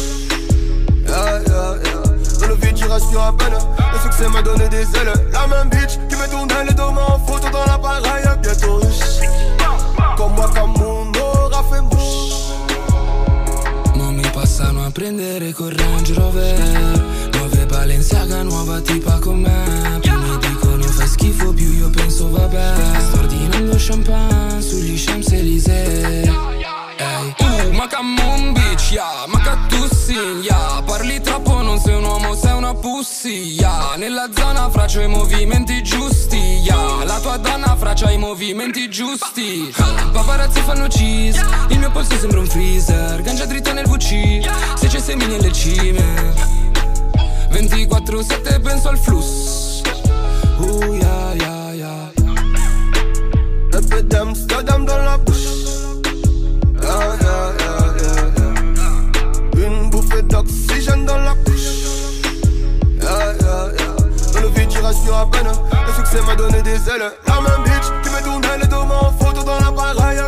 Yeah, yeah, yeah. Dans le vide, tu respires à peine. Le succès m'a donné des ailes. La même bitch qui me tournait les mains en photo dans l'appareil. Bientôt riche. Comme moi, comme mon aura fait mouche. Mami, prendere con Range Rover Nuove Balenciaga, nuova tipa con me Poi mi dicono fai schifo più io penso vabbè Sto ordinando champagne sugli Champs-Élysées Uh, ma come un bitch, yeah, ma che tu sì, yeah Parli troppo, non sei un uomo, sei una pussy, yeah Nella zona faccio i movimenti giusti, yeah La tua donna faccia i movimenti giusti. Paparazzi fanno cheese, il mio polso sembra un freezer. Ganja dritta nel VC, se c'è semi nelle cime. 24-7 penso al flusso. Uh, yeah, yeah, yeah. Peu d'Amsterdam dans la Une bouffée d'oxygène dans la couche. Dans le vide, tu rassures à peine. Le succès m'a donné des ailes. La même bitch qui me tournait deux mains en photo dans l'appareil.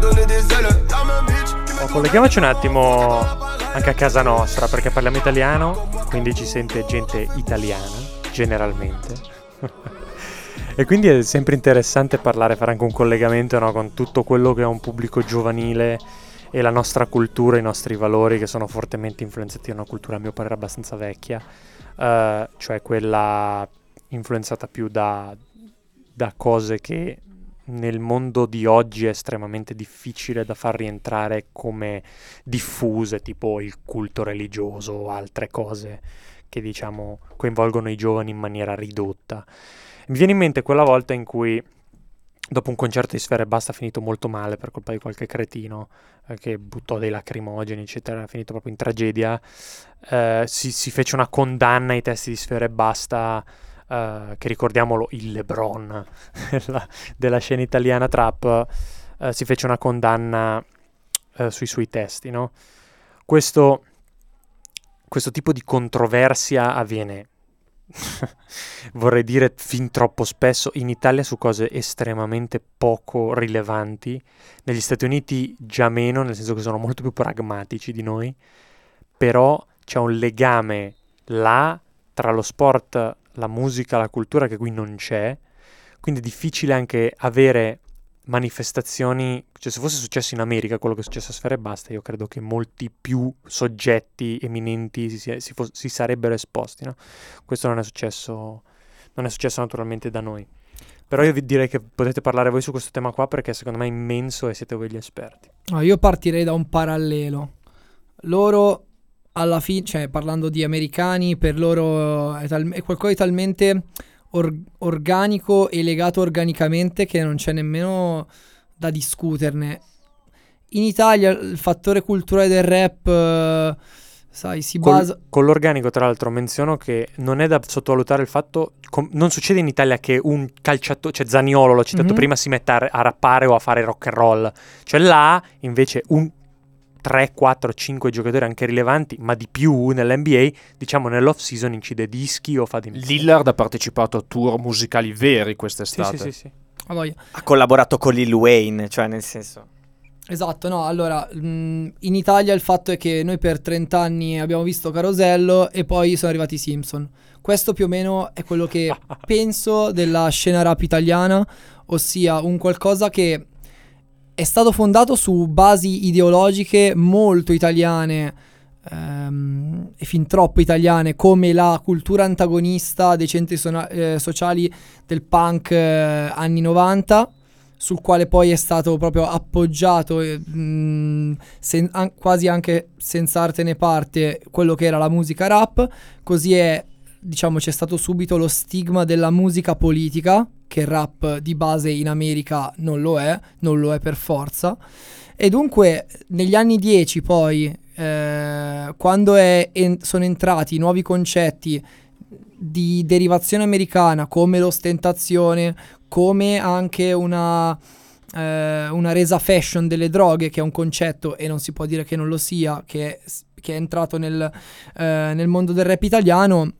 Donné des ailes. Oh, colleghiamoci un attimo anche a casa nostra perché parliamo italiano, quindi ci sente gente italiana generalmente. [LAUGHS] e quindi è sempre interessante parlare, fare anche un collegamento no, con tutto quello che è un pubblico giovanile e la nostra cultura, i nostri valori che sono fortemente influenzati da una cultura a mio parere abbastanza vecchia, eh, cioè quella influenzata più da, da cose che nel mondo di oggi è estremamente difficile da far rientrare come diffuse, tipo il culto religioso o altre cose che diciamo coinvolgono i giovani in maniera ridotta. Mi viene in mente quella volta in cui dopo un concerto di Sfera e Basta finito molto male per colpa di qualche cretino eh, che buttò dei lacrimogeni, eccetera, è finito proprio in tragedia, eh, si, si fece una condanna ai testi di Sfera e Basta eh, che ricordiamolo il Lebron [LAUGHS] della, della scena italiana trap, eh, si fece una condanna eh, sui suoi testi, no? Questo, questo tipo di controversia avviene, [LAUGHS] vorrei dire fin troppo spesso, in Italia su cose estremamente poco rilevanti, negli Stati Uniti già meno, nel senso che sono molto più pragmatici di noi, però c'è un legame là tra lo sport, la musica, la cultura che qui non c'è, quindi è difficile anche avere manifestazioni, cioè se fosse successo in America quello che è successo a Sfera e Basta, io credo che molti più soggetti eminenti si, si- si sarebbero esposti, no? Questo non è successo, non è successo naturalmente da noi. Però io vi direi che potete parlare voi su questo tema qua perché secondo me è immenso e siete voi gli esperti. No, io partirei da un parallelo. Loro, alla fine, cioè parlando di americani, per loro è, tal- è qualcosa di talmente or- organico e legato organicamente che non c'è nemmeno da discuterne. In Italia il fattore culturale del rap, eh, sai, si Col- basa... con l'organico, tra l'altro, menziono che non è da sottovalutare il fatto. com- non succede in Italia che un calciatore, cioè Zaniolo, l'ho citato Mhm. prima, si metta a, a rappare o a fare rock and roll. Cioè là, invece, un 3, 4, 5 giocatori anche rilevanti, ma di più nell'NBA, diciamo nell'off season incide dischi o fa di Lillard ha partecipato a tour musicali veri quest'estate. Sì, sì, sì, sì. Ha collaborato con Lil Wayne, cioè nel senso... Esatto, no, allora, mh, in Italia il fatto è che noi per 30 anni abbiamo visto Carosello e poi sono arrivati i Simpson. Questo più o meno è quello che [LAUGHS] penso della scena rap italiana, ossia un qualcosa che è stato fondato su basi ideologiche molto italiane ehm, e fin troppo italiane, come la cultura antagonista dei centri sona- eh, sociali del punk eh, anni 90 sul quale poi è stato proprio appoggiato eh, mh, sen- an- quasi anche senza arte né parte quello che era la musica rap, così è diciamo c'è stato subito lo stigma della musica politica, che il rap di base in America non lo è, non lo è per forza. E dunque negli anni 10 poi, eh, quando en- sono entrati nuovi concetti di derivazione americana come l'ostentazione, come anche una, eh, una resa fashion delle droghe, che è un concetto e non si può dire che non lo sia, che che è entrato nel, eh, nel mondo del rap italiano.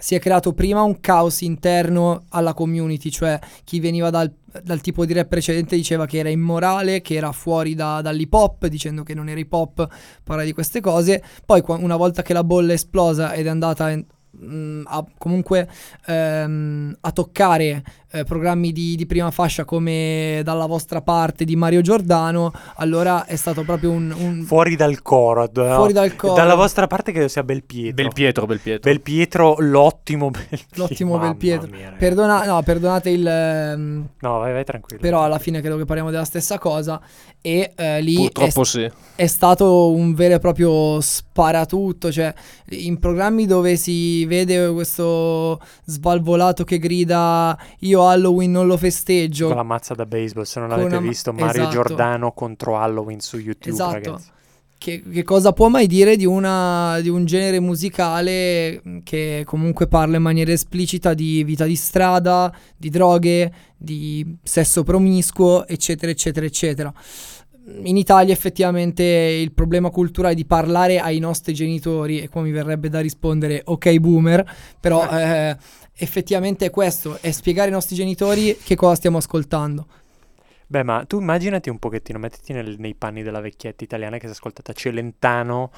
Si è creato prima un caos interno alla community, cioè chi veniva dal, dal tipo di rap precedente diceva che era immorale, che era fuori da- dall'hip hop, dicendo che non era hip hop, parlare di queste cose. Poi una volta che la bolla è esplosa ed è andata mh, a, comunque ehm, a toccare eh, programmi di, di prima fascia come dalla vostra parte di Mario Giordano, allora è stato proprio un... un- Fuori dal coro. no? Fuori dal coro. Dalla vostra parte credo sia Belpietro. Belpietro, Belpietro. Belpietro, l'ottimo Belpietro. [LAUGHS] L'ottimo Mamma Belpietro. mia. Perdona, no, perdonate il... ehm, No, vai, vai tranquillo. però alla fine credo che parliamo della stessa cosa e eh, lì Purtroppo è, sì. è stato un vero e proprio sparatutto, cioè in programmi dove si vede questo svalvolato che grida io Halloween non lo festeggio. Con la mazza da baseball, se non Con avete una- visto Mario esatto. Giordano contro Halloween su YouTube, Esatto. ragazzi. Che, che cosa può mai dire di, una, di un genere musicale mh, che comunque parla in maniera esplicita di vita di strada, di droghe, di sesso promiscuo, eccetera, eccetera, eccetera. In Italia effettivamente il problema culturale di parlare ai nostri genitori, e qua mi verrebbe da rispondere ok boomer, però eh, effettivamente è questo, è spiegare ai nostri genitori che cosa stiamo ascoltando. Beh, ma tu immaginati un pochettino, mettiti nel- nei panni della vecchietta italiana che si è ascoltata Celentano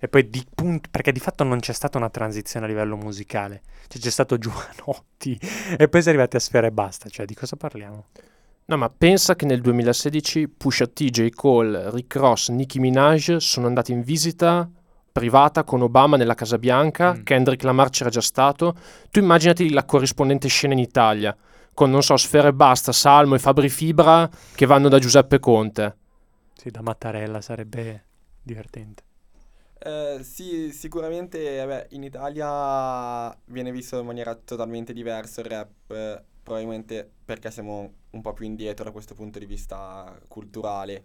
e poi di punto, perché di fatto non c'è stata una transizione a livello musicale, cioè c'è stato Giovanotti [LAUGHS] e poi si è arrivati a Sfera e basta, cioè di cosa parliamo? No, ma pensa che nel 2016 Pusha T, J. Cole, Rick Ross, Nicki Minaj sono andati in visita privata con Obama nella Casa Bianca, Mm. Kendrick Lamar c'era già stato. Tu immaginati la corrispondente scena in Italia, con, non so, Sfera e Basta, Salmo e Fabri Fibra che vanno da Giuseppe Conte. Sì, da Mattarella sarebbe divertente. Eh, sì, sicuramente vabbè, in Italia viene visto in maniera totalmente diversa il rap, eh, probabilmente perché siamo un po' più indietro da questo punto di vista culturale.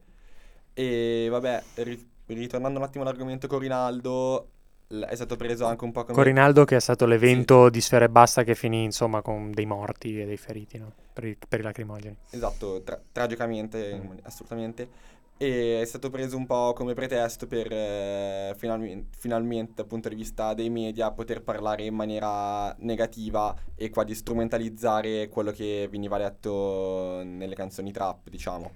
E vabbè, ri- ritornando un attimo all'argomento Corinaldo, è stato preso anche un po' come... Corinaldo che è stato l'evento di Sfera e basta che finì insomma con dei morti e dei feriti, no? Per i, per i lacrimogeni. Esatto, tra- tragicamente, Mm. assolutamente. E è stato preso un po' come pretesto per eh, finalmen- finalmente, dal punto di vista dei media, poter parlare in maniera negativa e quasi strumentalizzare quello che veniva letto nelle canzoni trap, diciamo.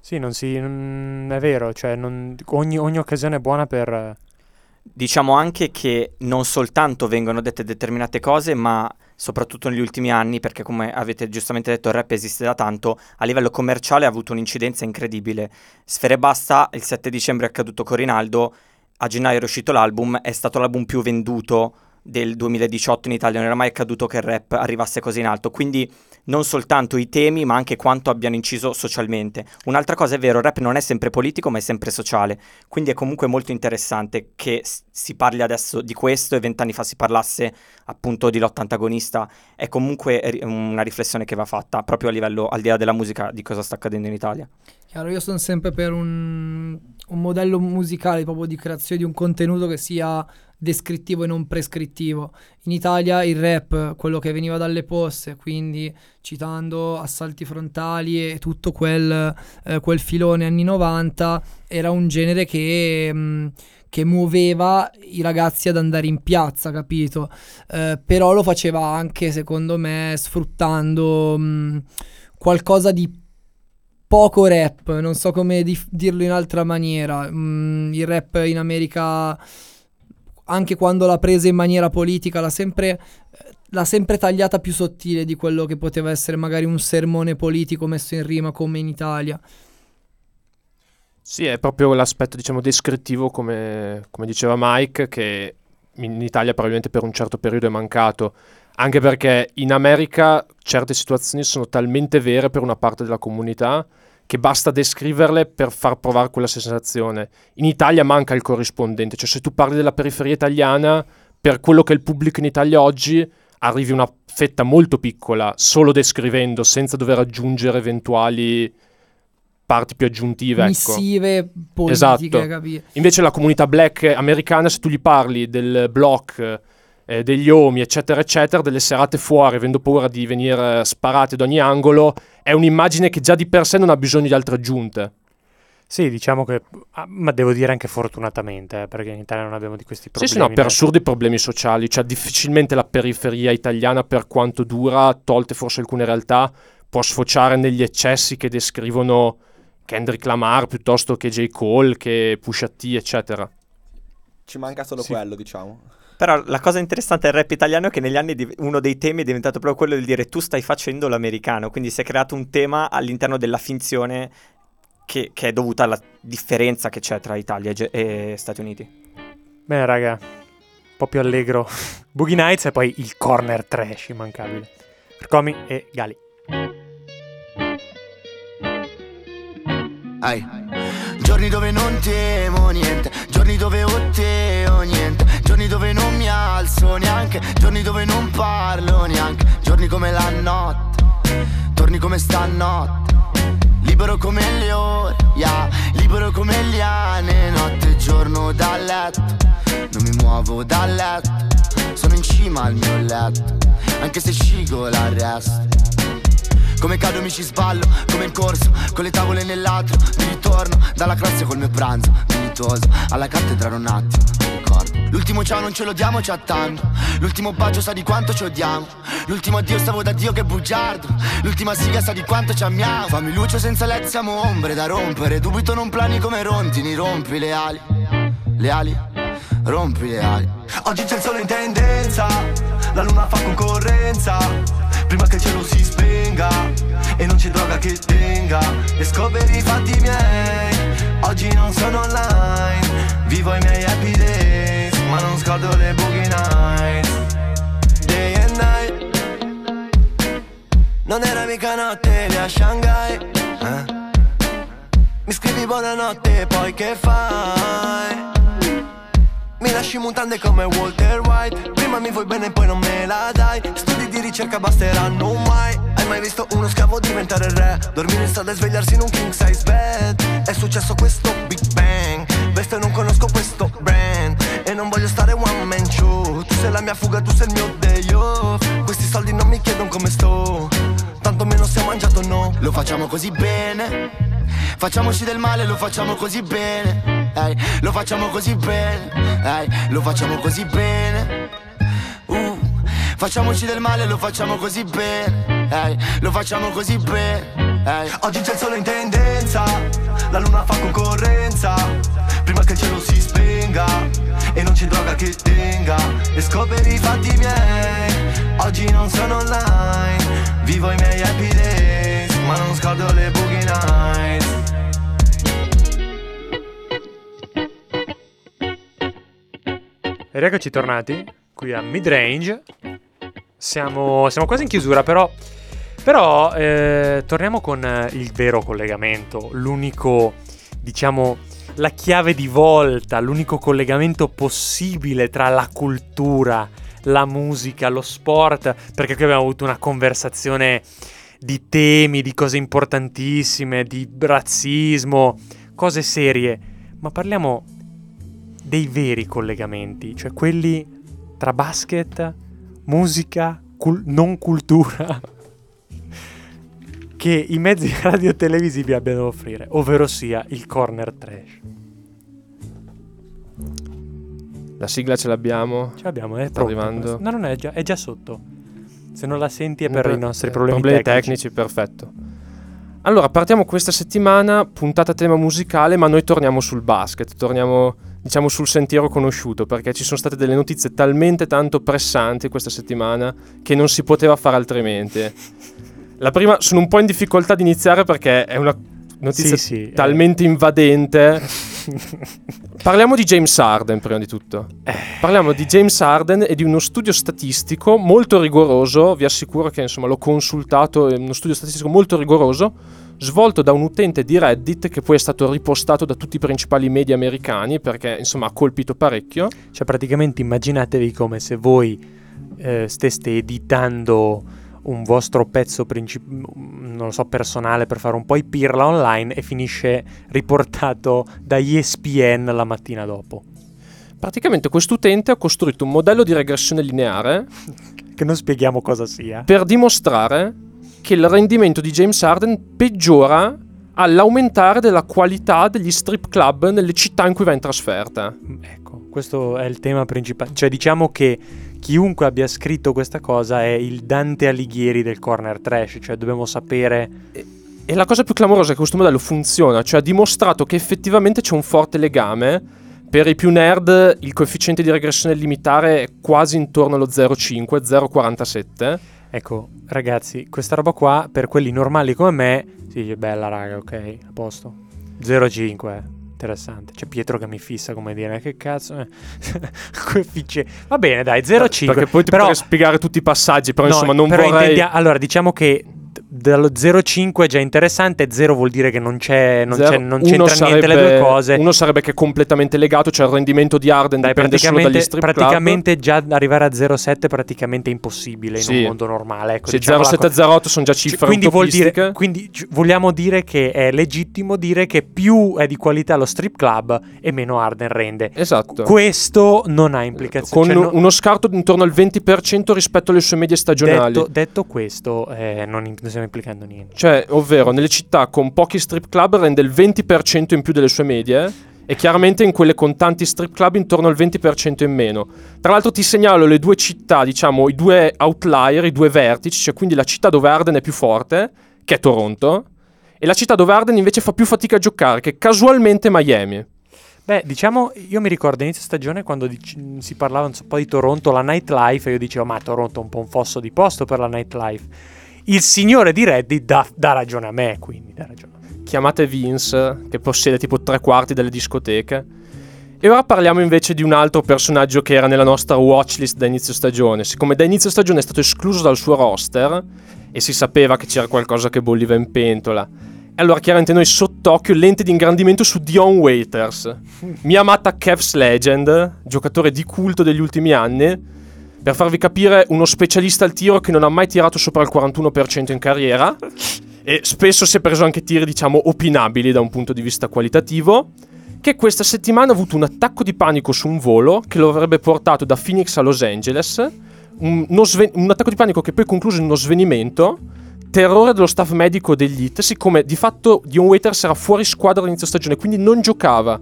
Sì, non si... non- è vero, cioè non- ogni, ogni occasione è buona per... Diciamo anche che non soltanto vengono dette determinate cose, ma soprattutto negli ultimi anni, perché come avete giustamente detto il rap esiste da tanto, a livello commerciale ha avuto un'incidenza incredibile. Sfere Basta, il 7 dicembre è accaduto con Rinaldo, a gennaio è uscito l'album, è stato l'album più venduto del 2018 in Italia, non era mai accaduto che il rap arrivasse così in alto, quindi non soltanto i temi, ma anche quanto abbiano inciso socialmente. Un'altra cosa è vero, il rap non è sempre politico, ma è sempre sociale, quindi è comunque molto interessante che si parli adesso di questo e vent'anni fa si parlasse appunto di lotta antagonista, è comunque una riflessione che va fatta proprio a livello, al di là della musica, di cosa sta accadendo in Italia. Chiaro, io sono sempre per un, un modello musicale proprio di creazione di un contenuto che sia descrittivo e non prescrittivo. In Italia il rap, quello che veniva dalle poste, quindi citando assalti frontali e tutto quel, eh, quel filone anni 90, era un genere che, mh, che muoveva i ragazzi ad andare in piazza, capito? Eh, però lo faceva anche, secondo me, sfruttando mh, qualcosa di poco rap, non so come dif- dirlo in altra maniera. Mm, il rap in America, anche quando l'ha presa in maniera politica, l'ha sempre, l'ha sempre tagliata più sottile di quello che poteva essere magari un sermone politico messo in rima come in Italia. Sì, è proprio l'aspetto, diciamo, descrittivo, come, come diceva Mike, che in Italia probabilmente per un certo periodo è mancato. Anche perché in America certe situazioni sono talmente vere per una parte della comunità che basta descriverle per far provare quella sensazione. In Italia manca il corrispondente, cioè se tu parli della periferia italiana, per quello che è il pubblico in Italia oggi, arrivi una fetta molto piccola, solo descrivendo, senza dover aggiungere eventuali parti più aggiuntive. ecco. Missive politiche, Esatto. capì? Invece la comunità black americana, se tu gli parli del block, eh, degli omi, eccetera, eccetera, delle serate fuori, avendo paura di venire sparati ad ogni angolo, è un'immagine che già di per sé non ha bisogno di altre aggiunte. Sì, diciamo che, ah, ma devo dire anche fortunatamente, eh, perché in Italia non abbiamo di questi Sì, problemi. sì, no, per assurdi problemi sociali, cioè difficilmente la periferia italiana, per quanto dura, tolte forse alcune realtà, può sfociare negli eccessi che descrivono Kendrick Lamar piuttosto che J. Cole, che Pusha T, eccetera. Ci manca solo Sì. quello, diciamo. Però la cosa interessante del rap italiano è che negli anni div- uno dei temi è diventato proprio quello di dire tu stai facendo l'americano, quindi si è creato un tema all'interno della finzione che, che è dovuta alla differenza che c'è tra Italia e, Ge- e Stati Uniti. Bene, raga, un po' più allegro. [LAUGHS] Boogie Nights e poi il corner trash immancabile. Comi e Gali. Ai. Giorni dove non temo niente, giorni dove o te o niente, giorni dove non mi alzo neanche, giorni dove non parlo neanche, giorni come la notte, torni come stanotte, libero come le ore, yeah, libero come gli anni, notte e giorno dal letto, non mi muovo dal letto, sono in cima al mio letto, anche se scigola il resto. Come cado mi ci sballo, come in corso, con le tavole nell'altro Mi ritorno dalla classe col mio pranzo Dignitoso, alla cattedra un attimo, L'ultimo ciao non ce lo diamo, ci attando L'ultimo bacio sa di quanto ci odiamo. L'ultimo addio stavo da Dio che bugiardo. L'ultima siga sa di quanto ci amiamo. Fammi luce senza letto siamo ombre da rompere. Dubito non plani come rondini, rompi le ali. Le ali, rompi le ali. Oggi c'è il sole in tendenza, la luna fa concorrenza. Prima che il cielo si spenga e non c'è droga che tenga. E scopri i fatti miei, oggi non sono online. Vivo i miei happy days, ma non scordo le boogie nights. Day and night. Non era mica notte lì a Shanghai. eh? Mi scrivi buonanotte, poi che fai? Mi lasci mutande come Walter White Prima mi vuoi bene poi non me la dai Studi di ricerca basteranno mai Hai mai visto uno scavo diventare re? Dormire in strada e svegliarsi in un king size bed È successo questo Big Bang Vesto e non conosco questo brand Non voglio stare one man show. Tu sei la mia fuga, tu sei il mio day off. Questi soldi non mi chiedono come sto. Tanto meno se ho mangiato no. Lo facciamo così bene. Facciamoci del male, lo facciamo così bene. Ehi, Lo facciamo così bene. Ehi, Lo facciamo così bene. Uh, Facciamoci del male, lo facciamo così bene. Ehi, Lo facciamo così bene. Oggi c'è il sole in tendenza, la luna fa concorrenza. Prima che il cielo si spenga e non c'è droga che tenga. E scopri i fatti miei, oggi non sono online. Vivo i miei happy days, ma non scordo le boogie nights. E rieccoci tornati qui a Midrange. Siamo, siamo quasi in chiusura, però. Però eh, torniamo con il vero collegamento, l'unico, diciamo, la chiave di volta, l'unico collegamento possibile tra la cultura, la musica, lo sport, perché qui abbiamo avuto una conversazione di temi, di cose importantissime, di razzismo, cose serie, ma parliamo dei veri collegamenti, cioè quelli tra basket, musica, cul- non cultura, che i mezzi [LAUGHS] radiotelevisivi abbiano da offrire, ovvero sia il corner trash. La sigla ce l'abbiamo. Ce l'abbiamo, è Sta pronta arrivando. No, non è già, è già sotto. Se non la senti è per Comunque, i nostri eh, problemi, tecnici. perfetto. Allora, partiamo questa settimana, puntata a tema musicale, ma noi torniamo sul basket, torniamo diciamo sul sentiero conosciuto, perché ci sono state delle notizie talmente tanto pressanti questa settimana che non si poteva fare altrimenti. [LAUGHS] La prima, sono un po' in difficoltà di iniziare perché è una notizia Sì, sì, eh. talmente invadente. [LAUGHS] Parliamo di James Harden prima di tutto. Parliamo di James Harden e di uno studio statistico molto rigoroso, vi assicuro che insomma l'ho consultato, è uno studio statistico molto rigoroso, svolto da un utente di Reddit che poi è stato ripostato da tutti i principali media americani perché insomma ha colpito parecchio. Cioè praticamente immaginatevi come se voi eh, steste editando un vostro pezzo princip- non lo so, personale per fare un po' i pirla online e finisce riportato da ESPN la mattina dopo. Praticamente quest'utente ha costruito un modello di regressione lineare [LAUGHS] Che non spieghiamo cosa sia. per dimostrare che il rendimento di James Harden peggiora all'aumentare della qualità degli strip club nelle città in cui va in trasferta. Ecco, questo è il tema principale. Cioè, diciamo che chiunque abbia scritto questa cosa è il Dante Alighieri del corner trash. Cioè, dobbiamo sapere. E la cosa più clamorosa è che questo modello funziona, cioè ha dimostrato che effettivamente c'è un forte legame. Per i più nerd il coefficiente di regressione limitare è quasi intorno allo 0,5, 0,47. Ecco, ragazzi, questa roba qua, per quelli normali come me, sì, è bella, raga, ok, a posto. 0,5, eh. Interessante. C'è Pietro che mi fissa come dire, che cazzo. eh. [LAUGHS] Va bene, dai, 0,5. Perché poi ti però, spiegare tutti i passaggi, però no, insomma non però vorrei... intendia- allora, diciamo che dallo 0,5 è già interessante, 0 vuol dire che non, c'è, non, c'è- non c'entra niente le sarebbe- due cose. Uno sarebbe che è completamente legato, cioè il rendimento di Arden Dai, dipende solo dagli praticamente, strip club. praticamente già arrivare a 0,7 è praticamente impossibile in Sì. un mondo normale. Ecco, Sì, diciamo la 0,7 cosa- 0,8 sono già Cioè, cifre quindi, vuol dire, quindi vogliamo dire che è legittimo dire che più è di qualità lo strip club e meno Arden rende. Esatto. Questo non ha implicazioni. Con cioè, no- uno scarto intorno al 20% rispetto alle sue medie stagionali. detto, detto questo, eh, non, in- non stiamo implicando niente. Cioè, ovvero, nelle città con pochi strip club rende il 20% in più delle sue medie. E chiaramente in quelle con tanti strip club intorno al 20% in meno. Tra l'altro ti segnalo le due città, diciamo, i due outlier, i due vertici, cioè quindi la città dove Arden è più forte, che è Toronto, e la città dove Arden invece fa più fatica a giocare, che casualmente è Miami. Beh, diciamo, io mi ricordo inizio stagione quando dic- si parlava un po' di Toronto, la nightlife, e io dicevo, ma Toronto è un po' un fosso di posto per la nightlife. Il signore di Reddit dà, dà ragione a me, quindi dà ragione. chiamate Vince, che possiede tipo tre quarti delle discoteche. E ora parliamo invece di un altro personaggio che era nella nostra watchlist da inizio stagione. Siccome da inizio stagione è stato escluso dal suo roster e si sapeva che c'era qualcosa che bolliva in pentola. E allora chiaramente noi sott'occhio lente di ingrandimento su Dion Waiters, [LAUGHS] mia amata Cavs legend, giocatore di culto degli ultimi anni. Per farvi capire, uno specialista al tiro che non ha mai tirato sopra il 41% in carriera [LAUGHS] e spesso si è preso anche tiri, diciamo, opinabili da un punto di vista qualitativo, che questa settimana ha avuto un attacco di panico su un volo che lo avrebbe portato da Phoenix a Los Angeles, un, sve- un attacco di panico che poi è concluso in uno svenimento, terrore dello staff medico degli Heat, siccome di fatto Dion Waiters era fuori squadra all'inizio stagione, quindi non giocava,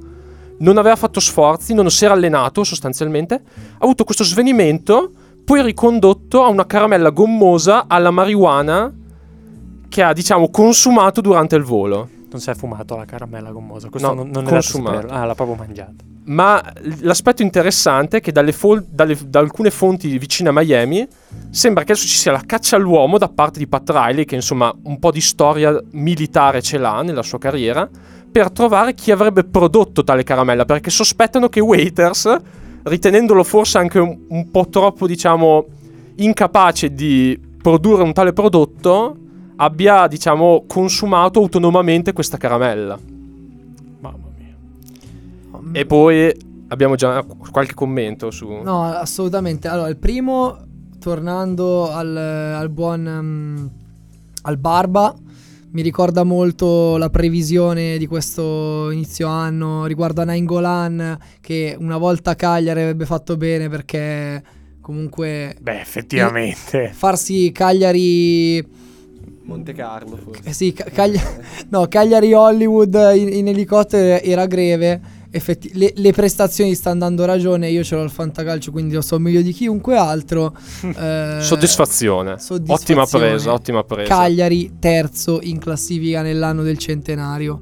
non aveva fatto sforzi, non si era allenato sostanzialmente, ha avuto questo svenimento, poi ricondotto a una caramella gommosa alla marijuana che ha, diciamo, consumato durante il volo. Non si è fumato la caramella gommosa, questo No, non, non è consumato. Ah, l'ha proprio mangiata. Ma l'aspetto interessante è che dalle fol- dalle- da alcune fonti vicine a Miami sembra che adesso ci sia la caccia all'uomo da parte di Pat Riley, che insomma un po' di storia militare ce l'ha nella sua carriera, per trovare chi avrebbe prodotto tale caramella, perché sospettano che Waiters, ritenendolo forse anche un, un po' troppo, diciamo, incapace di produrre un tale prodotto, abbia, diciamo, consumato autonomamente questa caramella. Mamma mia. E poi abbiamo già qualche commento su... No, assolutamente. Allora, il primo, tornando al, al buon mm, al Barba, mi ricorda molto la previsione di questo inizio anno riguardo a Nainggolan che una volta Cagliari avrebbe fatto bene perché comunque Beh, effettivamente. farsi Cagliari Monte Carlo forse. eh sì, Ca- Cagli- [LAUGHS] no, Cagliari Hollywood in, in elicottero era greve. Effetti- le, le prestazioni sta andando ragione. Io ce l'ho al fantacalcio, quindi lo so meglio di chiunque altro. [LAUGHS] Eh, Soddisfazione. soddisfazione. Ottima presa, ottima presa. Cagliari terzo in classifica nell'anno del centenario.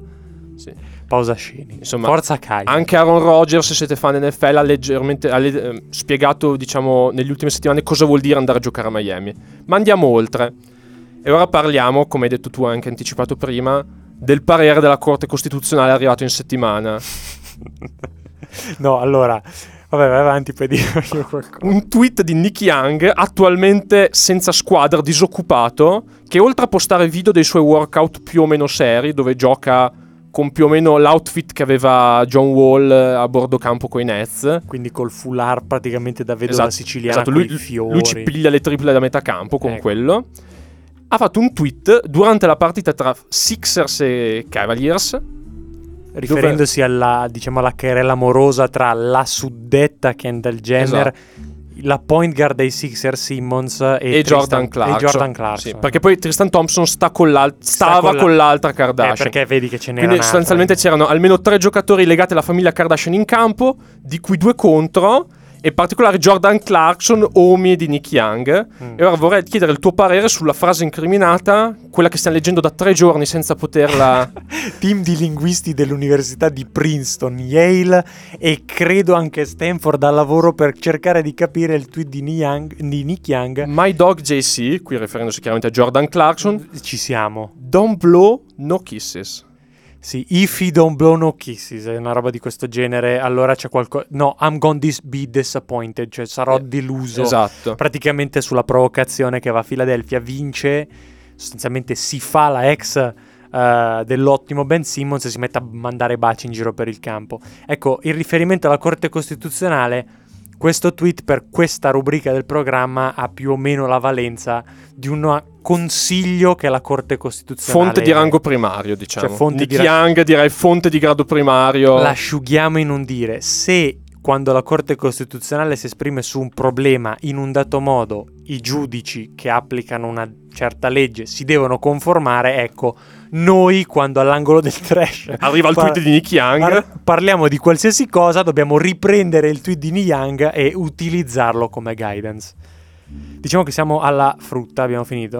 Sì. Pausa sceni. Insomma, Forza Cagliari. Anche Aaron Rodgers, se siete fan NFL, ha leggermente ha le- eh, spiegato, diciamo, nelle ultime settimane cosa vuol dire andare a giocare a Miami. Ma andiamo oltre. E ora parliamo, come hai detto tu anche anticipato prima, del parere della Corte Costituzionale arrivato in settimana. [LAUGHS] [LAUGHS] no, allora, vabbè, vai avanti, poi dire [LAUGHS] io qualcosa. Un tweet di Nick Young, attualmente senza squadra, disoccupato, che oltre a postare video dei suoi workout più o meno seri, dove gioca con più o meno l'outfit che aveva John Wall eh, a bordo campo coi Nets. Quindi col foulard praticamente da vedova Esatto, siciliana esatto, con lui, i lui ci piglia le triple da metà campo con Ecco. quello. ha fatto un tweet durante la partita tra Sixers e Cavaliers. Riferendosi alla, diciamo, alla querela amorosa tra la suddetta Kendall Jenner, Esatto. la point guard dei Sixer Simmons e, E, Jordan Tristan- Clarkson. e Jordan Clarkson. Sì, perché poi Tristan Thompson sta con l'al- Sta stava con la- con l'altra Kardashian. Eh, perché vedi che ce n'era Quindi sostanzialmente c'erano almeno tre giocatori legati alla famiglia Kardashian in campo, di cui due contro, e in particolare Jordan Clarkson, Omi di Nick Young. Mm. E ora vorrei chiedere il tuo parere sulla frase incriminata, quella che stiamo leggendo da tre giorni senza poterla... [LAUGHS] Team di linguisti dell'Università di Princeton, Yale e credo anche Stanford al lavoro per cercare di capire il tweet di, Nick Young- di Nick Young. My Dog JC, qui riferendosi chiaramente a Jordan Clarkson, Ci siamo. Don't blow, no kisses. Sì, if he don't blow no kisses, è una roba di questo genere, allora c'è qualcosa... No, I'm gonna dis- be disappointed, cioè sarò deluso. Esatto. Praticamente sulla provocazione che va a Philadelphia, vince, sostanzialmente si fa la ex eh, dell'ottimo Ben Simmons e si mette a mandare baci in giro per il campo. Ecco, in riferimento alla Corte Costituzionale, questo tweet per questa rubrica del programma ha più o meno la valenza di un consiglio che la Corte Costituzionale... Fonte di rango primario, diciamo. Cioè, fonte Nick di ra- Young direi fonte di grado primario. L'asciughiamo in un dire. Se quando la Corte Costituzionale si esprime su un problema in un dato modo, i giudici che applicano una certa legge si devono conformare, ecco, noi quando all'angolo del trash Arriva il tweet di Nick Young. par- parliamo di qualsiasi cosa, dobbiamo riprendere il tweet di Nick Young e utilizzarlo come guidance. Diciamo che siamo alla frutta, abbiamo finito.